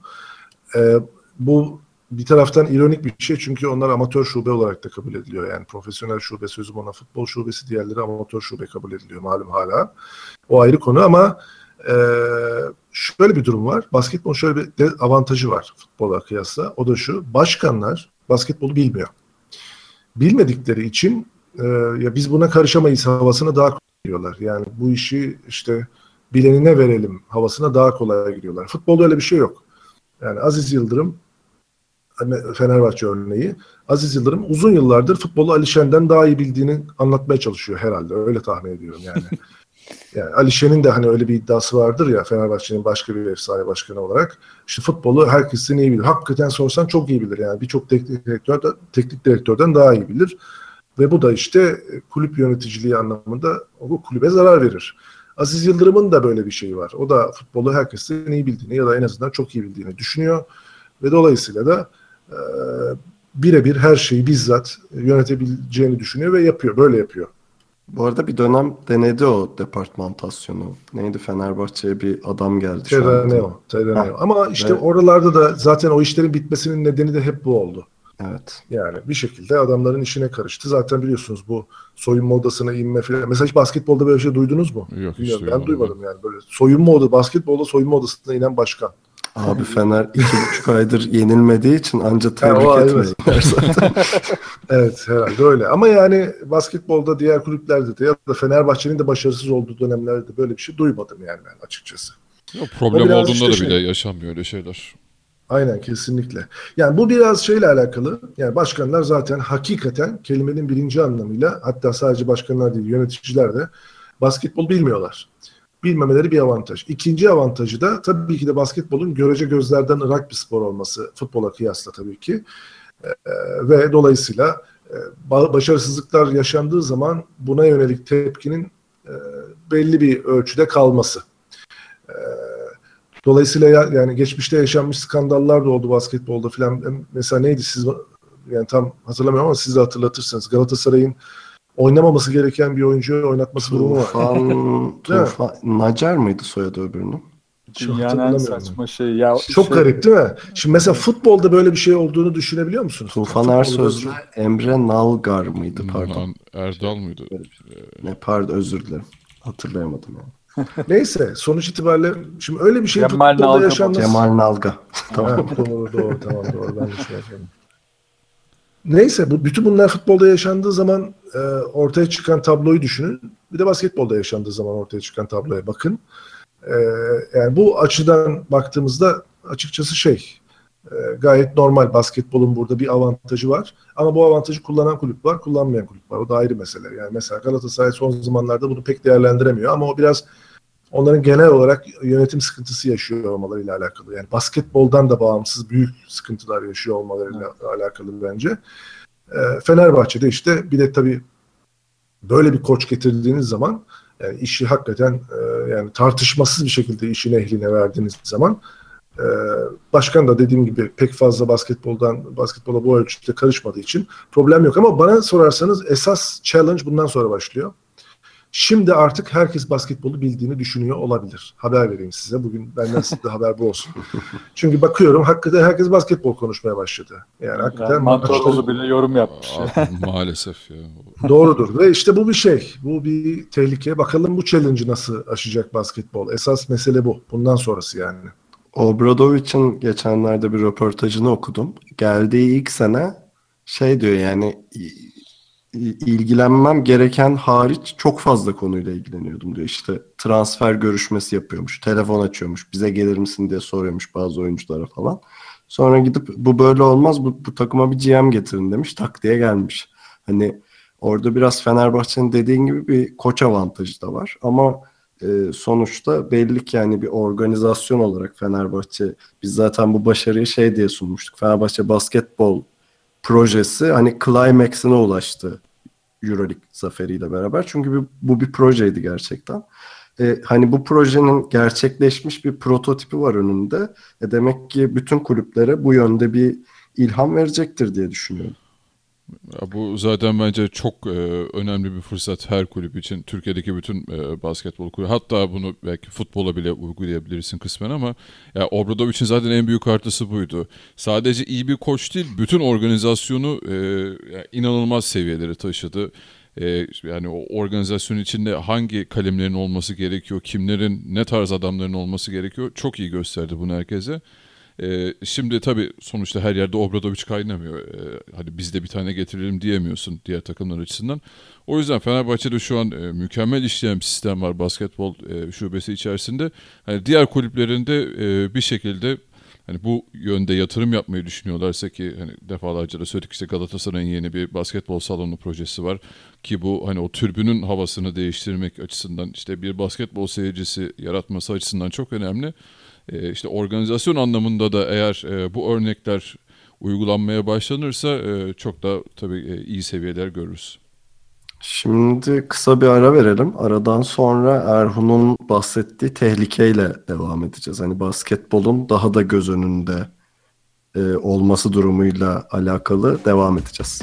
Ee, bu bir taraftan ironik bir şey çünkü onlar amatör şube olarak da kabul ediliyor. Yani profesyonel şube sözüm ona futbol şubesi diğerleri amatör şube kabul ediliyor malum hala. O ayrı konu ama e, şöyle bir durum var. Basketbol şöyle bir avantajı var futbola kıyasla. O da şu. Başkanlar basketbolu bilmiyor. Bilmedikleri için e, ya biz buna karışamayız havasına daha giriyorlar. Yani bu işi işte bilenine verelim havasına daha kolay giriyorlar. Futbolda öyle bir şey yok. Yani Aziz Yıldırım Fenerbahçe örneği. Aziz Yıldırım uzun yıllardır futbolu Ali Şen'den daha iyi bildiğini anlatmaya çalışıyor herhalde. Öyle tahmin ediyorum yani. [LAUGHS] yani Ali Şen'in de hani öyle bir iddiası vardır ya Fenerbahçe'nin başka bir efsane başkanı olarak. İşte futbolu herkesin iyi bilir. Hakikaten sorsan çok iyi bilir. Yani birçok teknik direktör teknik direktörden daha iyi bilir. Ve bu da işte kulüp yöneticiliği anlamında o kulübe zarar verir. Aziz Yıldırım'ın da böyle bir şeyi var. O da futbolu herkesin iyi bildiğini ya da en azından çok iyi bildiğini düşünüyor. Ve dolayısıyla da e, birebir her şeyi bizzat yönetebileceğini düşünüyor ve yapıyor. Böyle yapıyor. Bu arada bir dönem denedi o departmantasyonu. Neydi Fenerbahçe'ye bir adam geldi. Teraneo. Teraneo. Ama işte evet. oralarda da zaten o işlerin bitmesinin nedeni de hep bu oldu. Evet. Yani bir şekilde adamların işine karıştı. Zaten biliyorsunuz bu soyunma odasına inme falan. Mesela hiç basketbolda böyle bir şey duydunuz mu? Yok hiç Ben duymadım yani böyle. Soyunma odası, basketbolda soyunma odasına inen başkan. Abi Fener iki buçuk aydır yenilmediği için anca tebrik etmediler zaten. [LAUGHS] evet herhalde öyle. Ama yani basketbolda diğer kulüplerde de ya da Fenerbahçe'nin de başarısız olduğu dönemlerde böyle bir şey duymadım yani ben açıkçası. Yok, problem olduğunda işte da şey, bile yaşanmıyor öyle şeyler. Aynen kesinlikle. Yani bu biraz şeyle alakalı. Yani başkanlar zaten hakikaten kelimenin birinci anlamıyla hatta sadece başkanlar değil yöneticiler de basketbol bilmiyorlar. Bilmemeleri bir avantaj. İkinci avantajı da tabii ki de basketbolun görece gözlerden ırak bir spor olması futbola kıyasla tabii ki. Ee, ve dolayısıyla e, başarısızlıklar yaşandığı zaman buna yönelik tepkinin e, belli bir ölçüde kalması. Ee, Dolayısıyla ya, yani geçmişte yaşanmış skandallar da oldu basketbolda filan. Mesela neydi siz yani tam hatırlamıyorum ama siz de hatırlatırsınız. Galatasaray'ın oynamaması gereken bir oyuncuyu oynatması durumu var. Tufan, Tufan Nacer mıydı soyadı öbürünün? Dünyanın en saçma şey. Ya Çok şey... garip değil mi? Şimdi mesela futbolda böyle bir şey olduğunu düşünebiliyor musunuz? Tufan Ersözlü Emre Nalgar mıydı pardon? Erdal mıydı? Ne pardon özür dilerim. Hatırlayamadım yani. [LAUGHS] Neyse sonuç itibariyle şimdi öyle bir şey Cemal futbolda Nalga yaşanması. Cemal Nalga. [LAUGHS] tamam. Doğru doğru tamam doğru ben de şey yapıyorum. Neyse bu bütün bunlar futbolda yaşandığı zaman e, ortaya çıkan tabloyu düşünün. Bir de basketbolda yaşandığı zaman ortaya çıkan tabloya bakın. E, yani bu açıdan baktığımızda açıkçası şey e, gayet normal basketbolun burada bir avantajı var. Ama bu avantajı kullanan kulüp var, kullanmayan kulüp var. O da ayrı mesele. Yani mesela Galatasaray son zamanlarda bunu pek değerlendiremiyor ama o biraz onların genel olarak yönetim sıkıntısı yaşıyor olmalarıyla alakalı. Yani basketboldan da bağımsız büyük sıkıntılar yaşıyor olmalarıyla evet. alakalı bence. E, Fenerbahçe'de işte bir de tabii böyle bir koç getirdiğiniz zaman yani işi hakikaten e, yani tartışmasız bir şekilde işin ehline verdiğiniz zaman e, başkan da dediğim gibi pek fazla basketboldan basketbola bu ölçüde karışmadığı için problem yok ama bana sorarsanız esas challenge bundan sonra başlıyor. Şimdi artık herkes basketbolu bildiğini düşünüyor olabilir. Haber vereyim size. Bugün benden size de haber bu olsun. [LAUGHS] Çünkü bakıyorum hakikaten herkes basketbol konuşmaya başladı. Yani hakikaten yani Mantoroğlu bile yorum yapmış. Aa, [LAUGHS] maalesef ya. Doğrudur. Ve işte bu bir şey. Bu bir tehlike. Bakalım bu challenge'ı nasıl aşacak basketbol. Esas mesele bu. Bundan sonrası yani. Obradovic'in geçenlerde bir röportajını okudum. Geldiği ilk sene şey diyor yani ilgilenmem gereken hariç çok fazla konuyla ilgileniyordum diyor. İşte transfer görüşmesi yapıyormuş, telefon açıyormuş, bize gelir misin diye soruyormuş bazı oyunculara falan. Sonra gidip bu böyle olmaz, bu, bu takıma bir GM getirin demiş, tak diye gelmiş. Hani orada biraz Fenerbahçe'nin dediğin gibi bir koç avantajı da var. Ama e, sonuçta belli ki yani bir organizasyon olarak Fenerbahçe, biz zaten bu başarıyı şey diye sunmuştuk. Fenerbahçe basketbol projesi hani climax'ine ulaştı Euroleague zaferiyle beraber. Çünkü bu, bu bir projeydi gerçekten. E, hani bu projenin gerçekleşmiş bir prototipi var önünde. E, demek ki bütün kulüplere bu yönde bir ilham verecektir diye düşünüyorum. Ya bu zaten bence çok e, önemli bir fırsat her kulüp için. Türkiye'deki bütün e, basketbol kulübü. Hatta bunu belki futbola bile uygulayabilirsin kısmen ama ya Obradovic'in zaten en büyük artısı buydu. Sadece iyi bir koç değil, bütün organizasyonu e, inanılmaz seviyelere taşıdı. E, yani o organizasyon içinde hangi kalemlerin olması gerekiyor, kimlerin, ne tarz adamların olması gerekiyor çok iyi gösterdi bunu herkese. Ee, şimdi tabii sonuçta her yerde Obradoviç kaynamıyor. Ee, hani biz de bir tane getirelim diyemiyorsun diğer takımlar açısından. O yüzden Fenerbahçe'de şu an e, mükemmel işleyen bir sistem var basketbol e, şubesi içerisinde. Hani diğer kulüplerinde e, bir şekilde hani bu yönde yatırım yapmayı düşünüyorlarsa ki hani defalarca da söyledik işte Galatasaray'ın yeni bir basketbol salonu projesi var ki bu hani o türbünün havasını değiştirmek açısından işte bir basketbol seyircisi yaratması açısından çok önemli. E, işte organizasyon anlamında da eğer e, bu örnekler uygulanmaya başlanırsa e, çok da tabii e, iyi seviyeler görürüz. Şimdi kısa bir ara verelim. Aradan sonra Erhun'un bahsettiği tehlikeyle devam edeceğiz. Hani basketbolun daha da göz önünde olması durumuyla alakalı devam edeceğiz.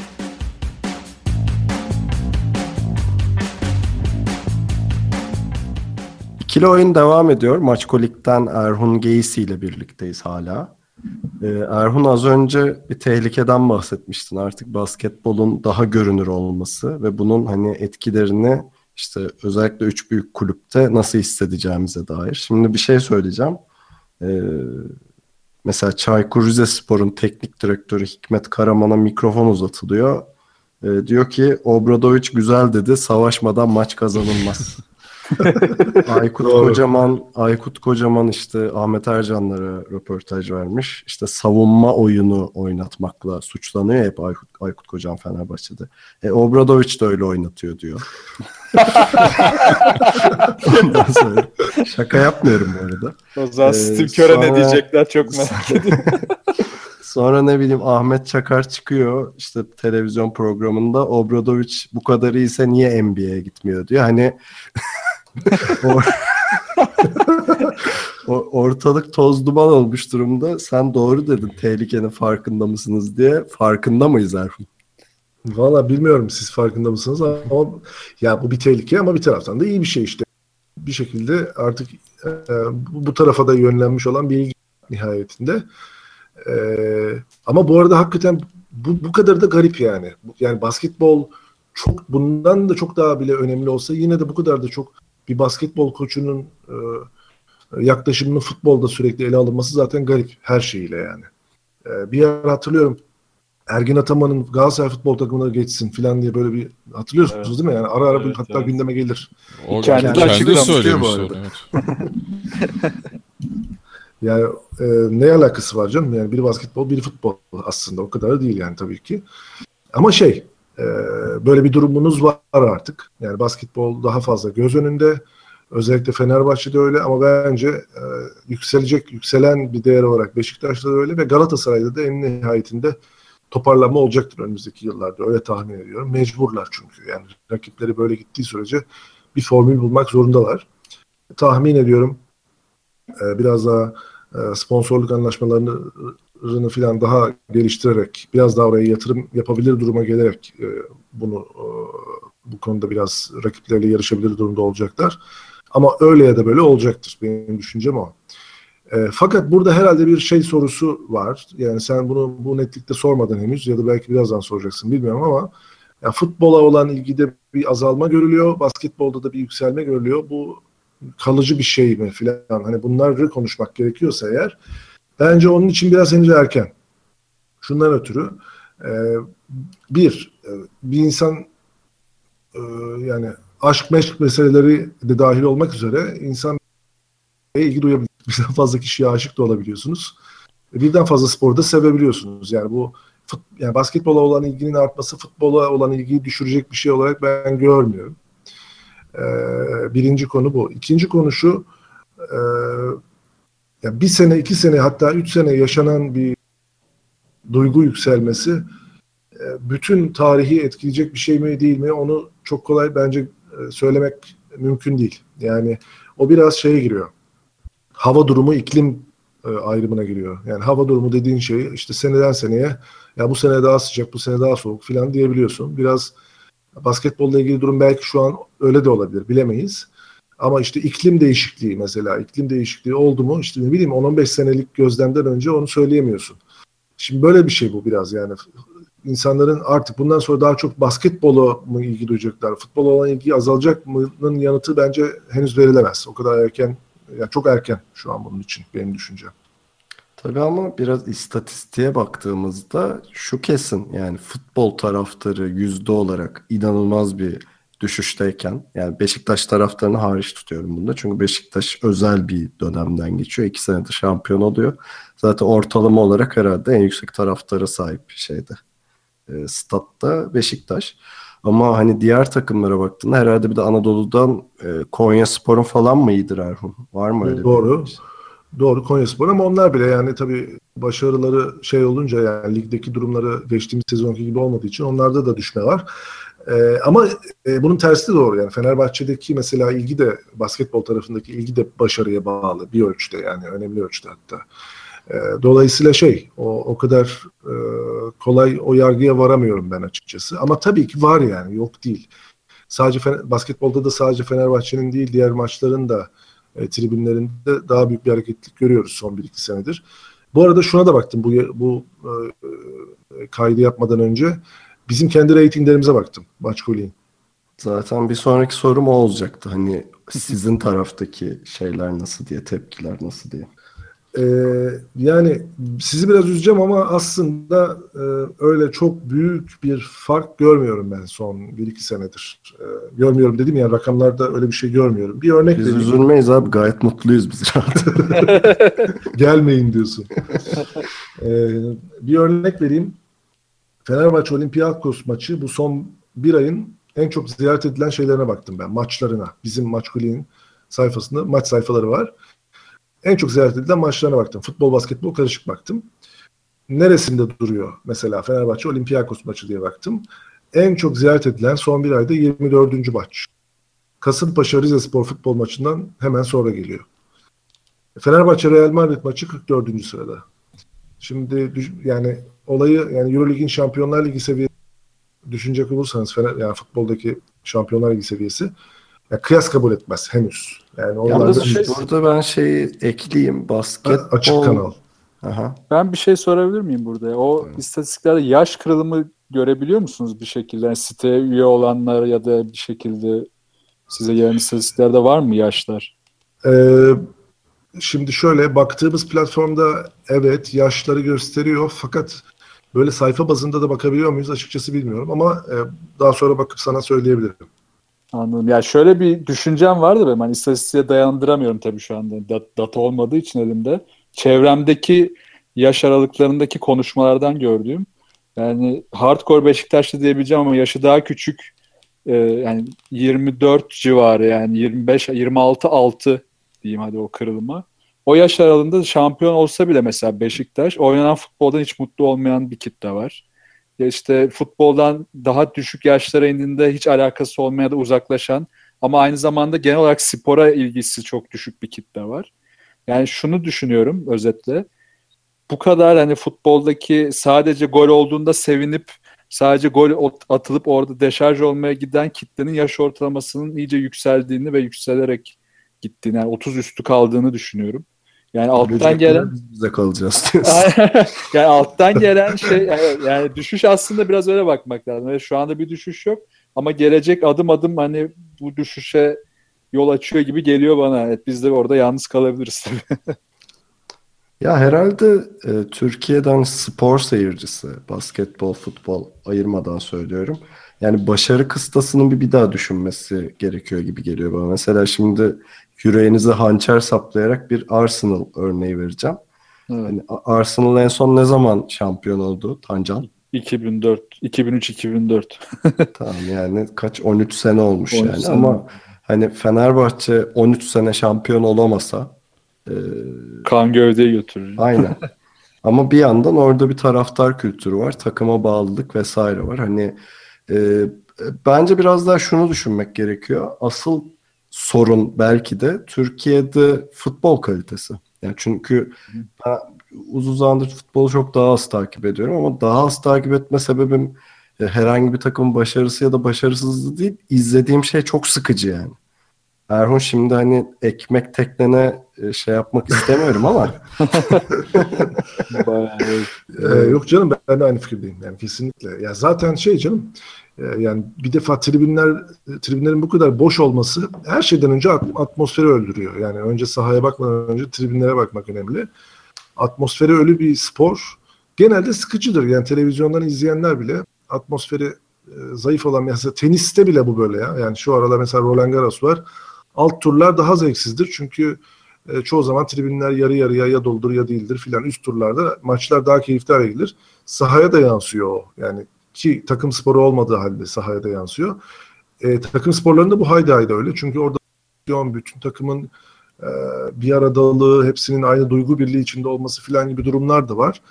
İkili oyun devam ediyor. Maçkolik'ten Erhun Geysi ile birlikteyiz hala. Ee, Erhun az önce bir tehlikeden bahsetmiştin. Artık basketbolun daha görünür olması ve bunun hani etkilerini işte özellikle üç büyük kulüpte nasıl hissedeceğimize dair. Şimdi bir şey söyleyeceğim. Ee, mesela Çaykur Rizespor'un teknik direktörü Hikmet Karaman'a mikrofon uzatılıyor. Ee, diyor ki Obradoviç güzel dedi, savaşmadan maç kazanılmaz. [LAUGHS] [LAUGHS] Aykut Kocaman Aykut Kocaman işte Ahmet Ercanlara röportaj vermiş. İşte savunma oyunu oynatmakla suçlanıyor hep Aykut, Aykut Kocaman Fenerbahçe'de. E, Obradoviç de öyle oynatıyor diyor. [LAUGHS] Ondan sonra şaka yapmıyorum bu arada. O zaman Ee, Steve Kerr'e ne sonra- diyecekler çok merak ediyorum. [LAUGHS] Sonra ne bileyim Ahmet Çakar çıkıyor işte televizyon programında Obradoviç bu kadar iyiyse niye NBA'ye gitmiyor diyor. Hani [LAUGHS] ortalık toz duman olmuş durumda. Sen doğru dedin tehlikenin farkında mısınız diye. Farkında mıyız Erhun? Valla bilmiyorum siz farkında mısınız ama ya bu bir tehlike ama bir taraftan da iyi bir şey işte. Bir şekilde artık e, bu tarafa da yönlenmiş olan bir ilgi nihayetinde. E, ama bu arada hakikaten bu, bu kadar da garip yani. Yani basketbol çok bundan da çok daha bile önemli olsa yine de bu kadar da çok bir basketbol koçunun e, yaklaşımının futbolda sürekli ele alınması zaten garip her şeyiyle yani. E, bir yer hatırlıyorum Ergin Ataman'ın Galatasaray futbol takımına geçsin falan diye böyle bir hatırlıyorsunuz Evet. değil mi? Yani ara ara Evet, hatta evet. gündeme gelir. O Kendi kendi, kendi söylemiş bu onu, arada. evet. [LAUGHS] Yani e, ne alakası var canım? Yani biri basketbol, biri futbol aslında. O kadar da değil yani tabii ki. Ama şey, e, böyle bir durumunuz var artık. Yani basketbol daha fazla göz önünde. Özellikle Fenerbahçe'de öyle ama bence e, yükselecek, yükselen bir değer olarak Beşiktaş'ta da öyle ve Galatasaray'da da en nihayetinde toparlanma olacaktır önümüzdeki yıllarda. Öyle tahmin ediyorum. Mecburlar çünkü. Yani rakipleri böyle gittiği sürece bir formül bulmak zorundalar. Tahmin ediyorum e, biraz daha e, sponsorluk anlaşmalarını falan daha geliştirerek, biraz daha oraya yatırım yapabilir duruma gelerek e, bunu e, bu konuda biraz rakipleriyle yarışabilir durumda olacaklar. Ama öyle ya da böyle olacaktır. Benim düşüncem o. E, fakat burada herhalde bir şey sorusu var. Yani sen bunu bu netlikte sormadın henüz ya da belki birazdan soracaksın bilmiyorum ama ya futbola olan ilgide bir azalma görülüyor. Basketbolda da bir yükselme görülüyor. Bu kalıcı bir şey mi filan hani bunları konuşmak gerekiyorsa eğer bence onun için biraz henüz erken. Şundan ötürü e, bir e, bir insan e, yani aşk meşk meseleleri de dahil olmak üzere insan ilgi duyabilir. Birden fazla kişiye aşık da olabiliyorsunuz. Birden fazla sporu da sevebiliyorsunuz. Yani bu fut, yani basketbola olan ilginin artması futbola olan ilgiyi düşürecek bir şey olarak ben görmüyorum. Ee, birinci konu bu. İkinci konu şu, e, ya bir sene, iki sene hatta üç sene yaşanan bir duygu yükselmesi e, bütün tarihi etkileyecek bir şey mi değil mi onu çok kolay bence e, söylemek mümkün değil. Yani o biraz şeye giriyor. Hava durumu, iklim e, ayrımına giriyor. Yani hava durumu dediğin şey işte seneden seneye ya bu sene daha sıcak, bu sene daha soğuk falan diyebiliyorsun. Biraz basketbolla ilgili durum belki şu an öyle de olabilir bilemeyiz. Ama işte iklim değişikliği mesela iklim değişikliği oldu mu işte ne bileyim 10-15 senelik gözlemden önce onu söyleyemiyorsun. Şimdi böyle bir şey bu biraz yani insanların artık bundan sonra daha çok basketbola mı ilgi duyacaklar, futbola olan ilgi azalacak mı'nın yanıtı bence henüz verilemez. O kadar erken, yani çok erken şu an bunun için benim düşüncem. Tabii ama biraz istatistiğe baktığımızda şu kesin yani futbol taraftarı yüzde olarak inanılmaz bir düşüşteyken yani Beşiktaş taraftarını hariç tutuyorum bunda. Çünkü Beşiktaş özel bir dönemden geçiyor. İki senedir şampiyon oluyor. Zaten ortalama olarak herhalde en yüksek taraftara sahip şeyde. E, statta Beşiktaş. Ama hani diğer takımlara baktığında herhalde bir de Anadolu'dan e, Konya Spor'un falan mı iyidir Erhun? Var mı öyle Doğru. bir Doğru Konya Spor ama onlar bile yani tabii başarıları şey olunca yani ligdeki durumları geçtiğimiz sezonki gibi olmadığı için onlarda da düşme var. Ee, ama e, bunun tersi de doğru yani Fenerbahçe'deki mesela ilgi de basketbol tarafındaki ilgi de başarıya bağlı bir ölçüde yani önemli ölçüde hatta. Ee, dolayısıyla şey o, o kadar e, kolay o yargıya varamıyorum ben açıkçası. Ama tabii ki var yani yok değil. Sadece Fener, basketbolda da sadece Fenerbahçe'nin değil diğer maçların da e, tribünlerinde daha büyük bir hareketlik görüyoruz son 1-2 senedir. Bu arada şuna da baktım bu bu e, e kaydı yapmadan önce. Bizim kendi reytinglerimize baktım Maçkoli'nin. Zaten bir sonraki sorum o olacaktı. Hani sizin taraftaki şeyler nasıl diye, tepkiler nasıl diye. Ee, yani sizi biraz üzeceğim ama aslında e, öyle çok büyük bir fark görmüyorum ben son 1-2 senedir. E, görmüyorum dedim ya rakamlarda öyle bir şey görmüyorum. Bir örnek Biz vereyim. üzülmeyiz abi gayet mutluyuz biz rahat. [LAUGHS] Gelmeyin diyorsun. [LAUGHS] ee, bir örnek vereyim. Fenerbahçe Olympiakos maçı bu son bir ayın en çok ziyaret edilen şeylerine baktım ben. Maçlarına. Bizim Maç Kuli'nin sayfasında maç sayfaları var. En çok ziyaret edilen maçlarına baktım. Futbol, basketbol karışık baktım. Neresinde duruyor mesela Fenerbahçe Olympiakos maçı diye baktım. En çok ziyaret edilen son bir ayda 24. maç. Kasımpaşa Rize Spor futbol maçından hemen sonra geliyor. Fenerbahçe Real Madrid maçı 44. sırada. Şimdi yani olayı yani Eurolig'in Şampiyonlar Ligi seviyesi düşünecek olursanız Fener, yani futboldaki Şampiyonlar Ligi seviyesi ya kıyas kabul etmez henüz. Yani Yalnız şey, burada ben şeyi ekleyeyim. Basketbol. Açık kanal. Aha. Ben bir şey sorabilir miyim burada? O evet. istatistiklerde yaş kırılımı görebiliyor musunuz bir şekilde? Yani siteye üye olanlar ya da bir şekilde size yarın istatistiklerde var mı yaşlar? Ee, şimdi şöyle baktığımız platformda evet yaşları gösteriyor fakat böyle sayfa bazında da bakabiliyor muyuz açıkçası bilmiyorum ama e, daha sonra bakıp sana söyleyebilirim. Anladım. Ya şöyle bir düşüncem vardı benim. Hani istatistiğe dayandıramıyorum tabii şu anda. Dat, data olmadığı için elimde. Çevremdeki yaş aralıklarındaki konuşmalardan gördüğüm yani hardcore Beşiktaşlı diyebileceğim ama yaşı daha küçük e, yani 24 civarı yani 25 26 6 diyeyim hadi o kırılma. O yaş aralığında şampiyon olsa bile mesela Beşiktaş oynanan futboldan hiç mutlu olmayan bir kitle var ya işte futboldan daha düşük yaşlara indiğinde hiç alakası olmaya da uzaklaşan ama aynı zamanda genel olarak spora ilgisi çok düşük bir kitle var. Yani şunu düşünüyorum özetle. Bu kadar hani futboldaki sadece gol olduğunda sevinip sadece gol atılıp orada deşarj olmaya giden kitlenin yaş ortalamasının iyice yükseldiğini ve yükselerek gittiğini yani 30 üstü kaldığını düşünüyorum. Yani alttan gelen bize kalacağız [LAUGHS] yani alttan gelen şey yani, yani düşüş aslında biraz öyle bakmak lazım. Yani şu anda bir düşüş yok ama gelecek adım adım hani bu düşüşe yol açıyor gibi geliyor bana. Evet, biz de orada yalnız kalabiliriz tabii. ya herhalde e, Türkiye'den spor seyircisi, basketbol, futbol ayırmadan söylüyorum. Yani başarı kıstasının bir bir daha düşünmesi gerekiyor gibi geliyor bana. Mesela şimdi yüreğinize hançer saplayarak bir Arsenal örneği vereceğim. Evet. Yani Arsenal en son ne zaman şampiyon oldu Tancan? 2004, 2003-2004. [LAUGHS] tamam yani kaç 13 sene olmuş 13 yani sene. ama hani Fenerbahçe 13 sene şampiyon olamasa e... kan gövdeyi götürür. Aynen. [LAUGHS] ama bir yandan orada bir taraftar kültürü var, takıma bağlılık vesaire var. Hani e, bence biraz daha şunu düşünmek gerekiyor. Asıl sorun belki de Türkiye'de futbol kalitesi. Yani çünkü ben uzun zamandır futbolu çok daha az takip ediyorum ama daha az takip etme sebebim e, herhangi bir takımın başarısı ya da başarısızlığı değil. izlediğim şey çok sıkıcı yani. Erhun şimdi hani ekmek teknene e, şey yapmak istemiyorum ama. [LAUGHS] Ee, yok canım ben de aynı fikirdeyim yani kesinlikle. Ya zaten şey canım yani bir defa tribünler tribünlerin bu kadar boş olması her şeyden önce at- atmosferi öldürüyor. Yani önce sahaya bakmadan önce tribünlere bakmak önemli. Atmosferi ölü bir spor. Genelde sıkıcıdır. Yani televizyondan izleyenler bile atmosferi e, zayıf olan mesela teniste bile bu böyle ya. Yani şu arada mesela Roland Garros var. Alt turlar daha zevksizdir çünkü e, çoğu zaman tribünler yarı yarıya ya doldur ya değildir filan. Üst turlarda maçlar daha keyifli hale gelir. Sahaya da yansıyor o. Yani ki takım sporu olmadığı halde sahaya da yansıyor. E, takım sporlarında bu haydi haydi öyle. Çünkü orada bütün takımın e, bir aradalığı, hepsinin aynı duygu birliği içinde olması filan gibi durumlar da var.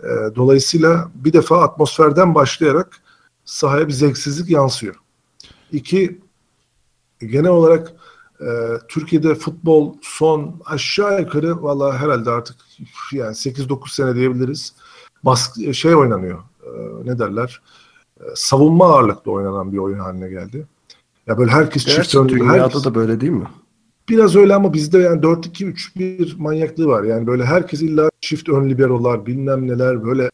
E, dolayısıyla bir defa atmosferden başlayarak sahaya bir zevksizlik yansıyor. İki, genel olarak e, Türkiye'de futbol son aşağı yukarı valla herhalde artık yani 8-9 sene diyebiliriz. Baskı, şey oynanıyor. E, ne derler? E, savunma ağırlıklı oynanan bir oyun haline geldi. Ya böyle herkes çift gerçi önlü. dünyada herkes- da böyle değil mi? Biraz öyle ama bizde yani 4-2-3-1 manyaklığı var. Yani böyle herkes illa çift ön liberolar bilmem neler böyle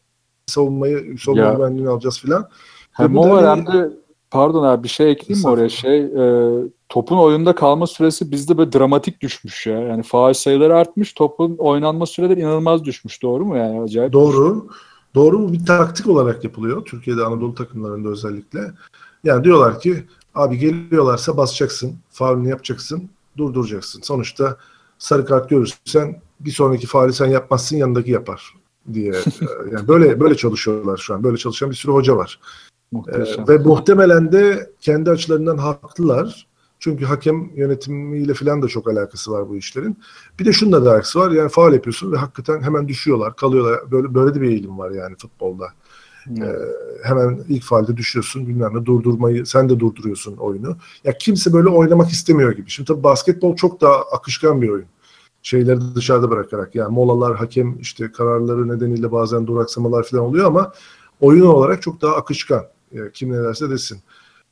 savunmayı savunma güvenliğini alacağız filan. Hem o var hem de pardon abi bir şey ekleyeyim mi oraya şey e, topun oyunda kalma süresi bizde böyle dramatik düşmüş ya. Yani faal sayıları artmış topun oynanma süreleri inanılmaz düşmüş doğru mu yani acayip. Doğru. Doğru bu bir taktik olarak yapılıyor. Türkiye'de Anadolu takımlarında özellikle. Yani diyorlar ki abi geliyorlarsa basacaksın, faulünü yapacaksın, durduracaksın. Sonuçta sarı kart görürsen bir sonraki faali sen yapmazsın yanındaki yapar diye. Ee, [LAUGHS] yani böyle böyle çalışıyorlar şu an. Böyle çalışan bir sürü hoca var. Muhteşem. Ee, ve muhtemelen de kendi açılarından haklılar. Çünkü hakem yönetimiyle falan da çok alakası var bu işlerin. Bir de şununla da alakası var. Yani faal yapıyorsun ve hakikaten hemen düşüyorlar, kalıyorlar. Böyle böyle de bir eğilim var yani futbolda. Ee, hemen ilk faalde düşüyorsun bilmem ne durdurmayı sen de durduruyorsun oyunu. Ya kimse böyle oynamak istemiyor gibi. Şimdi tabii basketbol çok daha akışkan bir oyun. Şeyleri dışarıda bırakarak yani molalar, hakem işte kararları nedeniyle bazen duraksamalar falan oluyor ama oyun olarak çok daha akışkan. Yani kim ne derse desin.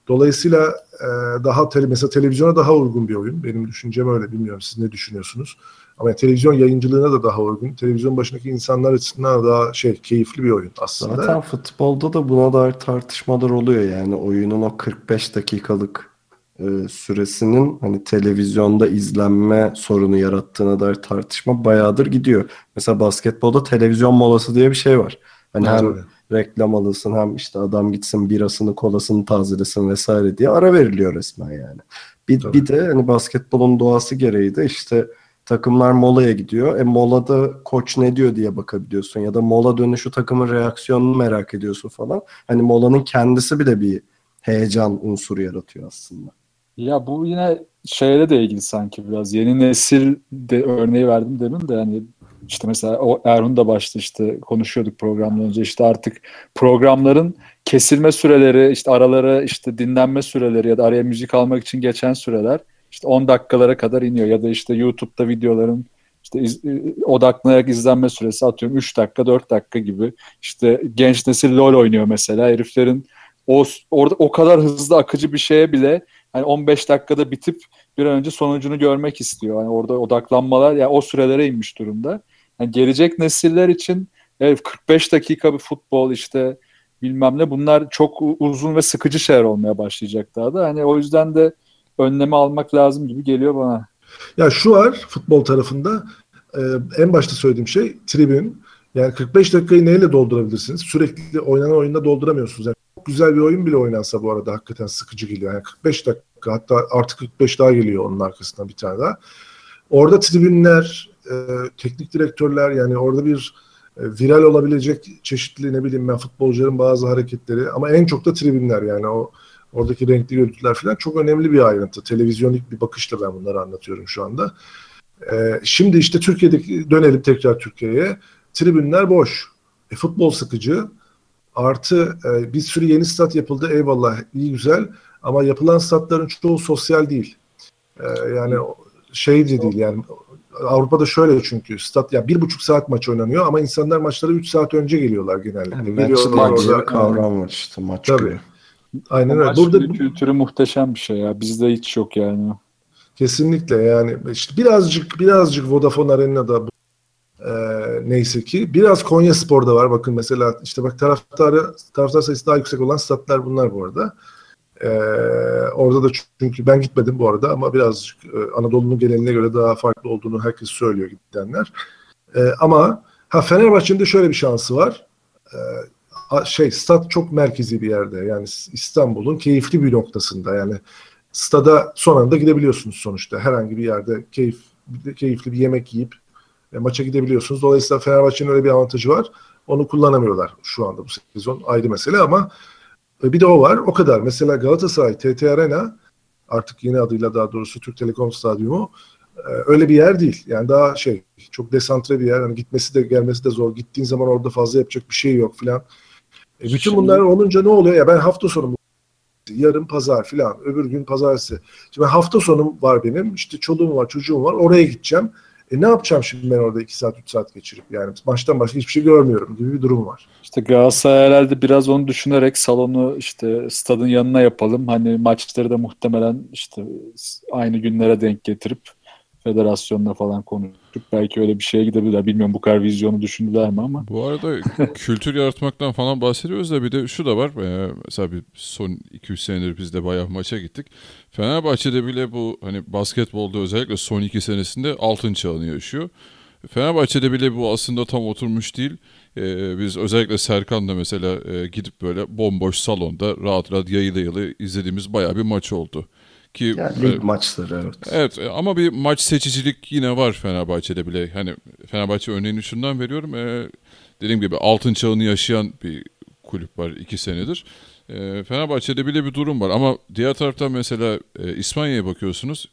Dolayısıyla e, daha tele, mesela televizyona daha uygun bir oyun. Benim düşüncem öyle. Bilmiyorum siz ne düşünüyorsunuz. Ama televizyon yayıncılığına da daha uygun. Televizyon başındaki insanlar açısından da daha şey keyifli bir oyun aslında. Zaten futbolda da buna dair tartışmalar oluyor yani oyunun o 45 dakikalık e, süresinin hani televizyonda izlenme sorunu yarattığına dair tartışma bayağıdır gidiyor. Mesela basketbolda televizyon molası diye bir şey var. Hani Evet, hem öyle. Reklam alınsın hem işte adam gitsin birasını kolasını tazelesin vesaire diye ara veriliyor resmen yani. Bir, Tabii. bir de hani basketbolun doğası gereği de işte takımlar molaya gidiyor. E molada koç ne diyor diye bakabiliyorsun ya da mola dönüşü takımın reaksiyonunu merak ediyorsun falan. Hani molanın kendisi bile bir heyecan unsuru yaratıyor aslında. Ya bu yine şeyle de ilgili sanki biraz. Yeni nesil de örneği verdim demin de yani işte mesela o Erhun da başta işte konuşuyorduk programdan önce. İşte artık programların kesilme süreleri işte aralara işte dinlenme süreleri ya da araya müzik almak için geçen süreler işte 10 dakikalara kadar iniyor. Ya da işte YouTube'da videoların işte iz, odaklanarak izlenme süresi atıyorum 3 dakika 4 dakika gibi. İşte genç nesil LoL oynuyor mesela. Heriflerin o orada o kadar hızlı akıcı bir şeye bile hani 15 dakikada bitip bir an önce sonucunu görmek istiyor. Yani orada odaklanmalar yani o sürelere inmiş durumda. Yani gelecek nesiller için evet 45 dakika bir futbol işte bilmem ne bunlar çok uzun ve sıkıcı şeyler olmaya başlayacak daha da. Hani o yüzden de önlemi almak lazım gibi geliyor bana. Ya şu var futbol tarafında e, en başta söylediğim şey tribün. Yani 45 dakikayı neyle doldurabilirsiniz? Sürekli oynanan oyunda dolduramıyorsunuz. Yani çok güzel bir oyun bile oynansa bu arada hakikaten sıkıcı geliyor. Yani 45 dakika hatta artı 45 daha geliyor onun arkasından bir tane daha. Orada tribünler, e, teknik direktörler yani orada bir e, viral olabilecek çeşitli ne bileyim ben futbolcuların bazı hareketleri ama en çok da tribünler yani o oradaki renkli görüntüler falan çok önemli bir ayrıntı. Televizyonik bir bakışla ben bunları anlatıyorum şu anda. Ee, şimdi işte Türkiye'deki dönelim tekrar Türkiye'ye. Tribünler boş. E, futbol sıkıcı. Artı e, bir sürü yeni stat yapıldı. Eyvallah iyi güzel. Ama yapılan statların çoğu sosyal değil. E, yani şey de değil yani Avrupa'da şöyle çünkü stat ya bir buçuk saat maç oynanıyor ama insanlar maçlara 3 saat önce geliyorlar genellikle. Yani Geliyorlar orada- kavram var işte maç Tabii. günü. Aynen öyle. Burada kültürü muhteşem bir şey ya. Bizde hiç yok yani. Kesinlikle yani işte birazcık birazcık Vodafone Arena'da bu, e, neyse ki biraz Konya Spor'da var. Bakın mesela işte bak taraftarı taraftar sayısı daha yüksek olan statlar bunlar bu arada. E, orada da çünkü ben gitmedim bu arada ama birazcık e, Anadolu'nun geneline göre daha farklı olduğunu herkes söylüyor gidenler. E, ama ha Fenerbahçe'nin de şöyle bir şansı var. E, şey stat çok merkezi bir yerde. Yani İstanbul'un keyifli bir noktasında. Yani stada son anda gidebiliyorsunuz sonuçta. Herhangi bir yerde keyif keyifli bir yemek yiyip e, maça gidebiliyorsunuz. Dolayısıyla Fenerbahçe'nin öyle bir avantajı var. Onu kullanamıyorlar şu anda bu sezon ayrı mesele ama bir de o var. O kadar. Mesela Galatasaray TT Arena artık yeni adıyla daha doğrusu Türk Telekom Stadyumu e, öyle bir yer değil. Yani daha şey çok desantre bir yer. Hani gitmesi de gelmesi de zor. Gittiğin zaman orada fazla yapacak bir şey yok filan. E, bütün Şimdi- bunlar olunca ne oluyor? Ya ben hafta sonu yarın pazar filan, öbür gün pazartesi. Şimdi hafta sonum var benim. İşte çoluğum var, çocuğum var. Oraya gideceğim. E ne yapacağım şimdi ben orada 2 saat, 3 saat geçirip? Yani maçtan başka hiçbir şey görmüyorum gibi bir durum var. İşte Galatasaray herhalde biraz onu düşünerek salonu işte stadın yanına yapalım. Hani maçları da muhtemelen işte aynı günlere denk getirip federasyonla falan konuşup belki öyle bir şeye gidebilirler. Bilmiyorum bu kadar vizyonu düşündüler mi ama. Bu arada [LAUGHS] kültür yaratmaktan falan bahsediyoruz da bir de şu da var. Ee, mesela bir son 2-3 senedir biz de bayağı maça gittik. Fenerbahçe'de bile bu hani basketbolda özellikle son 2 senesinde altın çağını yaşıyor. Fenerbahçe'de bile bu aslında tam oturmuş değil. Ee, biz özellikle Serkan'la mesela e, gidip böyle bomboş salonda rahat rahat yayılı yayılı izlediğimiz bayağı bir maç oldu. Ki Yani e, lig maçları evet. Evet e, ama bir maç seçicilik yine var Fenerbahçe'de bile. Hani Fenerbahçe örneğini şundan veriyorum. E, dediğim gibi altın çağını yaşayan bir kulüp var iki senedir. E, Fenerbahçe'de bile bir durum var ama diğer taraftan mesela e, İspanya'ya bakıyorsunuz.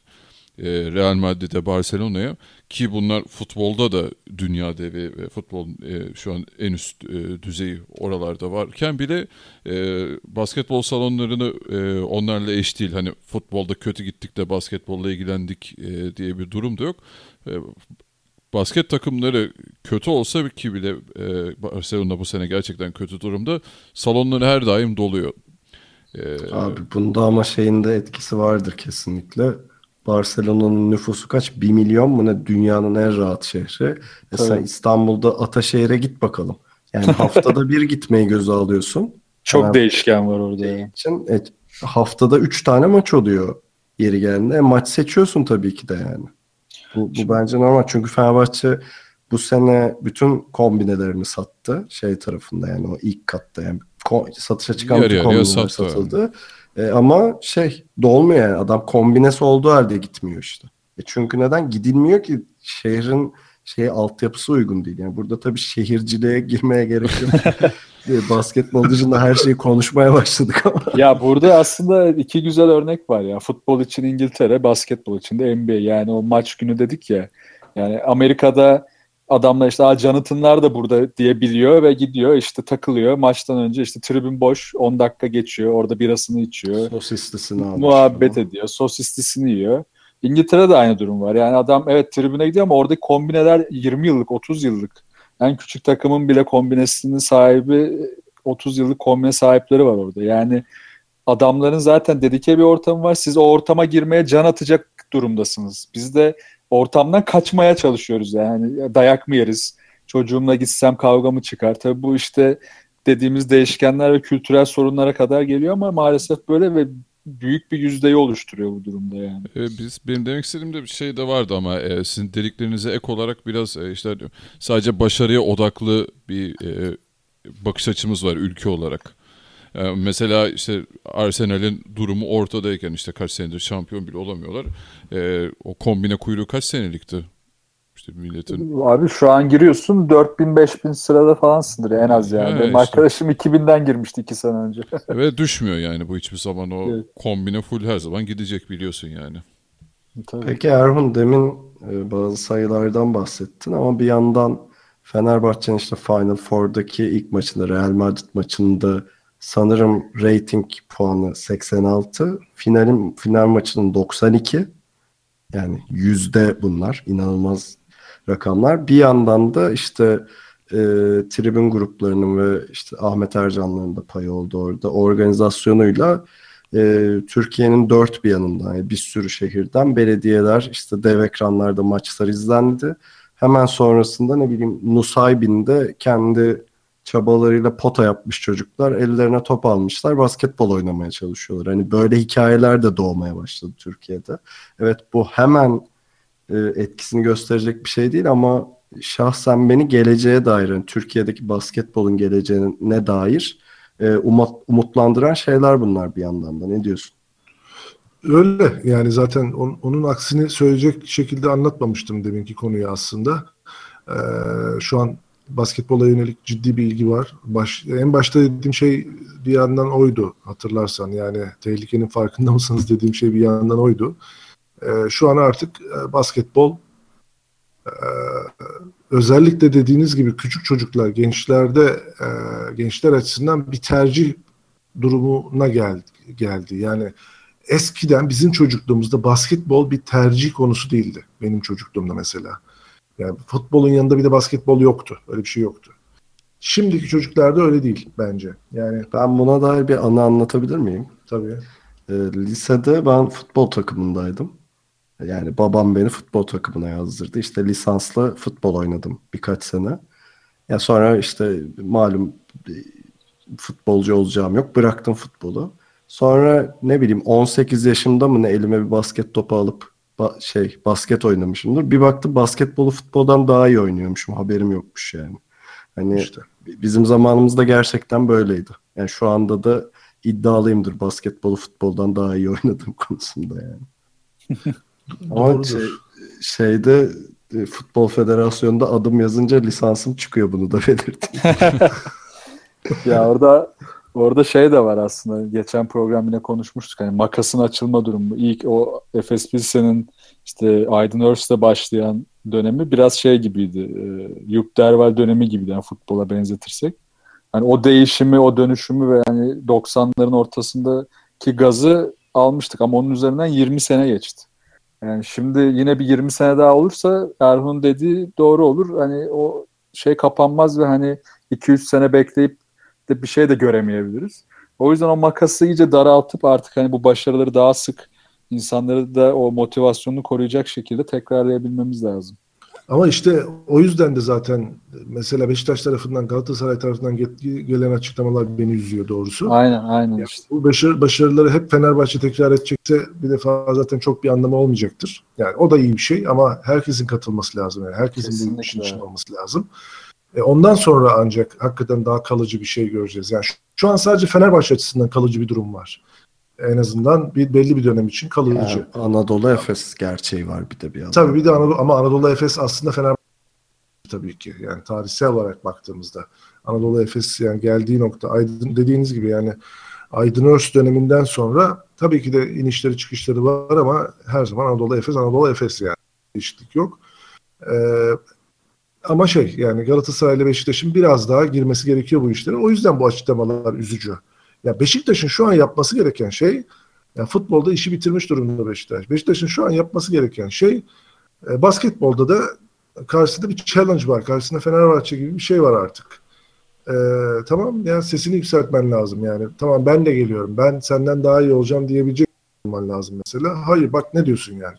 E, Real Madrid'e, Barcelona'ya ki bunlar futbolda da dünya devi ve futbol e, şu an en üst e, düzeyi oralarda varken bile e, basketbol salonlarını e, onlarla eş değil. Hani futbolda kötü gittik de basketbolla ilgilendik e, diye bir durum da yok. E, basket takımları kötü olsa ki bile e, Barcelona bu sene gerçekten kötü durumda. Salonları her daim doluyor. E, Abi bunda ama şeyin de etkisi vardır kesinlikle. Barcelona'nın nüfusu kaç? 1 milyon mu ne? Dünyanın en rahat şehri. E sen. İstanbul'da Ataşehir'e git bakalım. Yani [LAUGHS] haftada bir gitmeyi göze alıyorsun. Çok Fener- değişken var orada ya. için e, haftada 3 tane maç oluyor yeri geldiğinde. E, maç seçiyorsun tabii ki de yani. Bu, bu bence normal çünkü Fenerbahçe bu sene bütün kombinelerini sattı şey tarafında yani o ilk katta yani ko- satışa çıkan Yarı bütün yarıya kombineler sattı. satıldı. E, ama şey dolmuyor yani adam kombinesi olduğu halde gitmiyor işte. E çünkü neden gidilmiyor ki şehrin şey altyapısı uygun değil. Yani burada tabii şehirciliğe girmeye gerek yok. [LAUGHS] E, Basketbol dışında her şeyi konuşmaya başladık ama. Ya burada aslında iki güzel örnek var ya. Futbol için İngiltere, basketbol için de NBA. Yani o maç günü dedik ya. Yani Amerika'da adamlar işte Jonathan'lar da burada diye biliyor ve gidiyor işte takılıyor. Maçtan önce işte tribün boş 10 dakika geçiyor. Orada birasını içiyor. Sosislisini almış. muhabbet ediyor. Sosislisini yiyor. İngiltere'de aynı durum var. Yani adam evet tribüne gidiyor ama oradaki kombineler 20 yıllık, 30 yıllık. En küçük takımın bile kombinesinin sahibi 30 yıllık kombine sahipleri var orada. Yani adamların zaten dedike bir ortamı var. Siz o ortama girmeye can atacak durumdasınız. Biz de ortamdan kaçmaya çalışıyoruz yani. Dayak mı yeriz? Çocuğumla gitsem kavga mı çıkar? Tabii bu işte dediğimiz değişkenler ve kültürel sorunlara kadar geliyor ama maalesef böyle ve büyük bir yüzdeyi oluşturuyor bu durumda yani. E, biz benim demek istediğim de bir şey de vardı ama e, sizin dediklerinize ek olarak biraz e, işte sadece başarıya odaklı bir e, bakış açımız var ülke olarak. E, mesela işte Arsenal'in durumu ortadayken işte kaç senedir şampiyon bile olamıyorlar. E, o kombine kuyruğu kaç senelikti? İşte milletin Abi şu an giriyorsun 4000-5000 sırada falansındır en az yani. He, Benim işte. arkadaşım 2000'den girmişti 2 sene önce. [LAUGHS] ve düşmüyor yani bu hiçbir zaman o Evet. kombine full her zaman gidecek biliyorsun yani. Tabii. Peki Erhun demin e, bazı sayılardan bahsettin ama bir yandan Fenerbahçe'nin işte Final Four'daki ilk maçında Real Madrid maçında sanırım rating puanı 86, finalin final maçının 92. Yani yüzde bunlar inanılmaz rakamlar. Bir yandan da işte e, tribün gruplarının ve işte Ahmet Ercan'ların da payı oldu orada. Organizasyonuyla e, Türkiye'nin dört bir yanından yani bir sürü şehirden belediyeler işte dev ekranlarda maçlar izlendi. Hemen sonrasında ne bileyim Nusaybin'de kendi çabalarıyla pota yapmış çocuklar ellerine top almışlar basketbol oynamaya çalışıyorlar. Hani böyle hikayeler de doğmaya başladı Türkiye'de. Evet bu hemen e, etkisini gösterecek bir şey değil ama şahsen beni geleceğe dair yani Türkiye'deki basketbolun geleceğine dair e, umut, umutlandıran şeyler bunlar bir yandan da. Ne diyorsun? Öyle yani zaten on, onun aksini söyleyecek şekilde anlatmamıştım deminki konuyu aslında. Ee, şu an basketbola yönelik ciddi bir ilgi var. Baş, en başta dediğim şey bir yandan oydu hatırlarsan yani tehlikenin farkında [LAUGHS] mısınız dediğim şey bir yandan oydu. Ee, şu an artık e, basketbol e, özellikle dediğiniz gibi küçük çocuklar gençlerde e, gençler açısından bir tercih durumuna geldi. geldi. Yani eskiden bizim çocukluğumuzda basketbol bir tercih konusu değildi. Benim çocukluğumda mesela. Yani futbolun yanında bir de basketbol yoktu. Öyle bir şey yoktu. Şimdiki çocuklarda öyle değil bence. Yani ben buna dair bir anı anlatabilir miyim? Tabii. E, lisede ben futbol takımındaydım. Yani babam beni futbol takımına yazdırdı. İşte lisanslı futbol oynadım birkaç sene. Ya sonra işte malum futbolcu olacağım yok. Bıraktım futbolu. Sonra ne bileyim 18 yaşımda mı ne elime bir basket topu alıp ba- şey basket oynamışımdır. Bir baktım basketbolu futboldan daha iyi oynuyormuşum. Haberim yokmuş yani. Hani işte. bizim zamanımızda gerçekten böyleydi. Yani şu anda da iddialıyımdır basketbolu futboldan daha iyi oynadığım [LAUGHS] konusunda yani. [LAUGHS] Ama şey, şeyde e, Futbol Federasyonu'nda adım yazınca lisansım çıkıyor bunu da belirteyim. [LAUGHS] ya orada orada şey de var aslında. Geçen program yine konuşmuştuk. Hani makasın açılma durumu. İlk o Efes Pilsen'in işte Aydın Örs'te başlayan dönemi biraz şey gibiydi. E, Yup Derval dönemi gibiydi yani futbola benzetirsek. Hani o değişimi, o dönüşümü ve yani 90'ların ortasındaki gazı almıştık ama onun üzerinden 20 sene geçti. Yani şimdi yine bir 20 sene daha olursa Erhun dediği doğru olur. Hani o şey kapanmaz ve hani 2-3 sene bekleyip de bir şey de göremeyebiliriz. O yüzden o makası iyice daraltıp artık hani bu başarıları daha sık insanları da o motivasyonunu koruyacak şekilde tekrarlayabilmemiz lazım. Ama işte o yüzden de zaten mesela Beşiktaş tarafından Galatasaray tarafından gelen açıklamalar beni üzüyor doğrusu. Aynen aynen yani işte. Bu başarı, başarıları hep Fenerbahçe tekrar edecekse bir defa zaten çok bir anlamı olmayacaktır. Yani o da iyi bir şey ama herkesin katılması lazım. Yani herkesin Kesinlikle. bu işin içinde olması lazım. E ondan sonra ancak hakikaten daha kalıcı bir şey göreceğiz. Yani şu, şu an sadece Fenerbahçe açısından kalıcı bir durum var en azından bir belli bir dönem için kalıcı. Yani Anadolu Efes gerçeği var bir de bir yandan. Tabii bir de Anadolu ama Anadolu Efes aslında Fenerbahçe tabii ki. Yani tarihsel olarak baktığımızda Anadolu Efes yani geldiği nokta Aydın dediğiniz gibi yani Aydın Örs döneminden sonra tabii ki de inişleri çıkışları var ama her zaman Anadolu Efes Anadolu Efes yani değişiklik yok. Ee, ama şey yani Galatasaray ile Beşiktaş'ın biraz daha girmesi gerekiyor bu işlere. O yüzden bu açıklamalar üzücü. Ya Beşiktaş'ın şu an yapması gereken şey ya futbolda işi bitirmiş durumda Beşiktaş. Beşiktaş'ın şu an yapması gereken şey e, basketbolda da karşısında bir challenge var. Karşısında Fenerbahçe gibi bir şey var artık. E, tamam yani sesini yükseltmen lazım yani. Tamam ben de geliyorum. Ben senden daha iyi olacağım diyebilecek olman lazım mesela. Hayır bak ne diyorsun yani.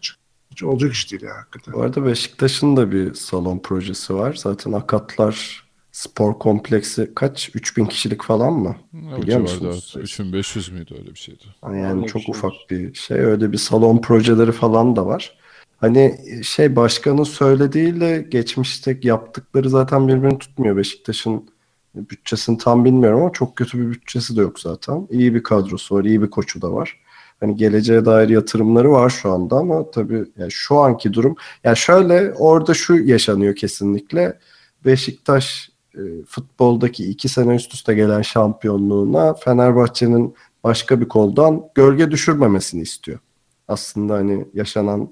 Hiç olacak iş değil ya hakikaten. Bu arada Beşiktaş'ın da bir salon projesi var. Zaten akatlar spor kompleksi kaç? 3000 kişilik falan mı? Ya, Biliyor musunuz? 3500 müydü öyle bir şeydi. Yani öyle çok bir ufak bir şey. Öyle bir salon projeleri falan da var. Hani şey başkanın söylediğiyle geçmişte yaptıkları zaten birbirini tutmuyor. Beşiktaş'ın bütçesini tam bilmiyorum ama çok kötü bir bütçesi de yok zaten. İyi bir kadrosu var, iyi bir koçu da var. Hani geleceğe dair yatırımları var şu anda ama tabii yani şu anki durum yani şöyle orada şu yaşanıyor kesinlikle. Beşiktaş e, futboldaki iki sene üst üste gelen şampiyonluğuna Fenerbahçe'nin başka bir koldan gölge düşürmemesini istiyor. Aslında hani yaşanan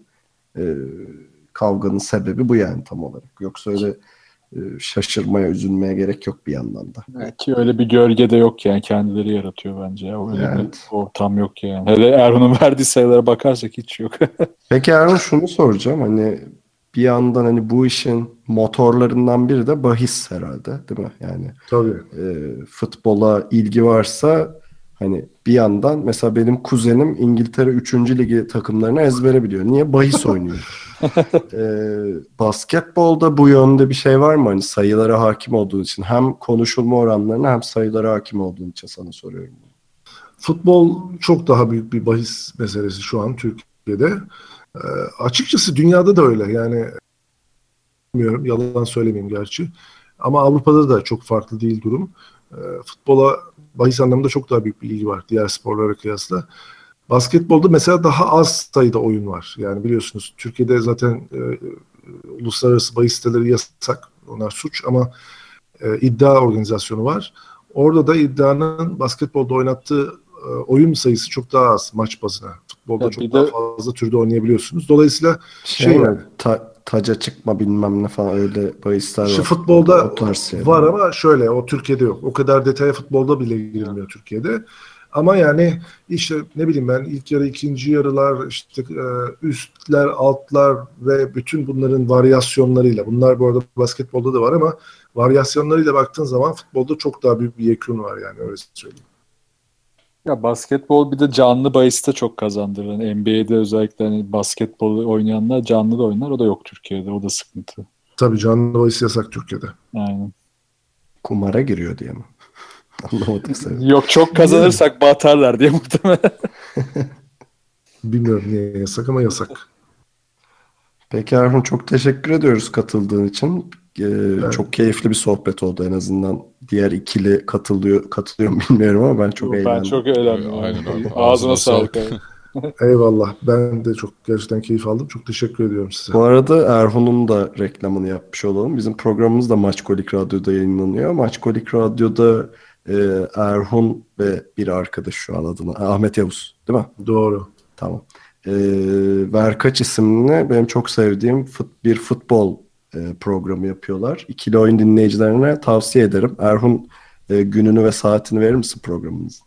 e, kavganın sebebi bu yani tam olarak. Yoksa öyle şaşırmaya, üzülmeye gerek yok bir yandan da. Evet, Ki öyle bir gölge de yok yani kendileri yaratıyor bence. Ya. Öyle Evet. bir ortam yok yani. Hele Erhan'ın [LAUGHS] verdiği sayılara bakarsak hiç yok. [LAUGHS] Peki Erhan şunu soracağım hani bir yandan hani bu işin motorlarından biri de bahis herhalde değil mi? Yani Tabii. e, futbola ilgi varsa hani bir yandan mesela benim kuzenim İngiltere 3. ligi takımlarını ezbere biliyor. Niye? Bahis [LAUGHS] oynuyor. E, basketbolda bu yönde bir şey var mı? Hani sayılara hakim olduğun için hem konuşulma oranlarına hem sayılara hakim olduğun için sana soruyorum. Futbol çok daha büyük bir bahis meselesi şu an Türkiye'de. Ee, açıkçası dünyada da öyle. Yani bilmiyorum, yalan söylemeyeyim gerçi. Ama Avrupa'da da çok farklı değil durum. Ee, futbola bahis anlamında çok daha büyük bir ilgi var diğer sporlara kıyasla. Basketbolda mesela daha az sayıda oyun var. Yani biliyorsunuz Türkiye'de zaten e, uluslararası bahis siteleri yasak. Onlar suç ama e, iddia organizasyonu var. Orada da iddianın basketbolda oynattığı e, oyun sayısı çok daha az maç bazına. Futbolda Ya çok daha de- fazla türde oynayabiliyorsunuz. Dolayısıyla Şey, Şey yani. Ta- taca çıkma bilmem ne falan öyle bahisler Şu var. futbolda O şeyler. var ama şöyle o Türkiye'de yok. O kadar detaya futbolda bile girilmiyor Türkiye'de. Ama yani işte ne bileyim ben ilk yarı ikinci yarılar işte e, üstler altlar ve bütün bunların varyasyonlarıyla bunlar bu arada basketbolda da var ama varyasyonlarıyla baktığın zaman futbolda çok daha büyük bir yekün var yani öyle söyleyeyim. ya basketbol bir de canlı bahiste çok kazandırır. Yani NBA'de özellikle hani basketbol oynayanlar canlı da oynar. O da yok Türkiye'de. O da sıkıntı. Tabii canlı bahis yasak Türkiye'de. Aynen. Kumara giriyor diye mi? Anlamadım seni. Yok çok kazanırsak batarlar diye muhtemelen. [LAUGHS] Bilmiyorum niye yasak ama yasak. Peki Erhun çok teşekkür ediyoruz katıldığın için. Ee, Çok keyifli bir sohbet oldu en azından. Diğer ikili katılıyor katılıyor mu [LAUGHS] bilmiyorum ama ben çok ben eğlendim. çok eğlendim. Aynen öyle. Ağzına sağlık. [LAUGHS] Eyvallah. Ben de çok gerçekten keyif aldım. Çok teşekkür ediyorum size. Bu arada Erhun'un da reklamını yapmış olalım. Bizim programımız da Maçkolik Radyo'da yayınlanıyor. Maçkolik Radyo'da e, Erhun ve bir arkadaş şu an adına Ahmet Yavuz değil mi? Doğru. Tamam. E, Verkaç isimli benim çok sevdiğim fut, bir futbol e, programı yapıyorlar. İkili oyun dinleyicilerine tavsiye ederim. Erhun e, gününü ve saatini verir misin programınızın?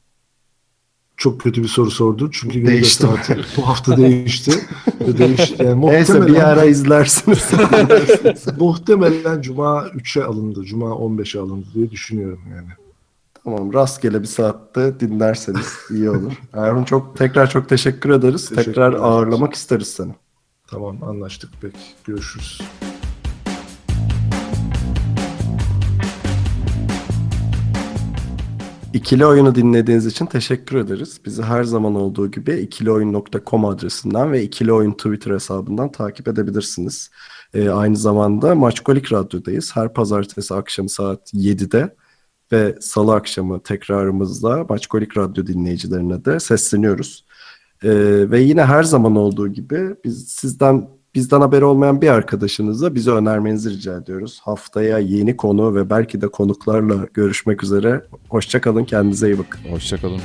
Çok kötü bir soru sordun. Çünkü günü Değişti saati bu hafta değişti. Değişti. [LAUGHS] Yani Neyse bir muhtemelen, ara izlersiniz. [LAUGHS] [LAUGHS] muhtemelen Cuma 3'e alındı. Cuma 15'e alındı diye düşünüyorum yani. Tamam rastgele bir saatte dinlerseniz iyi olur. [LAUGHS] Erhun çok tekrar çok teşekkür ederiz. Teşekkür tekrar ederiz. ağırlamak isteriz seni. Tamam anlaştık peki. Görüşürüz. İkili Oyun'u dinlediğiniz için teşekkür ederiz. Bizi her zaman olduğu gibi ikilioyun.com adresinden ve İkili Oyun Twitter hesabından takip edebilirsiniz. Ee, aynı zamanda Maçkolik Radyo'dayız. Her pazartesi akşamı saat 7'de ve salı akşamı tekrarımızda Maçkolik Radyo dinleyicilerine de sesleniyoruz. Ee, ve yine her zaman olduğu gibi biz sizden bizden haberi olmayan bir arkadaşınıza bizi önermenizi rica ediyoruz. Haftaya yeni konu ve belki de konuklarla görüşmek üzere. Hoşçakalın, kendinize iyi bakın. Hoşçakalın.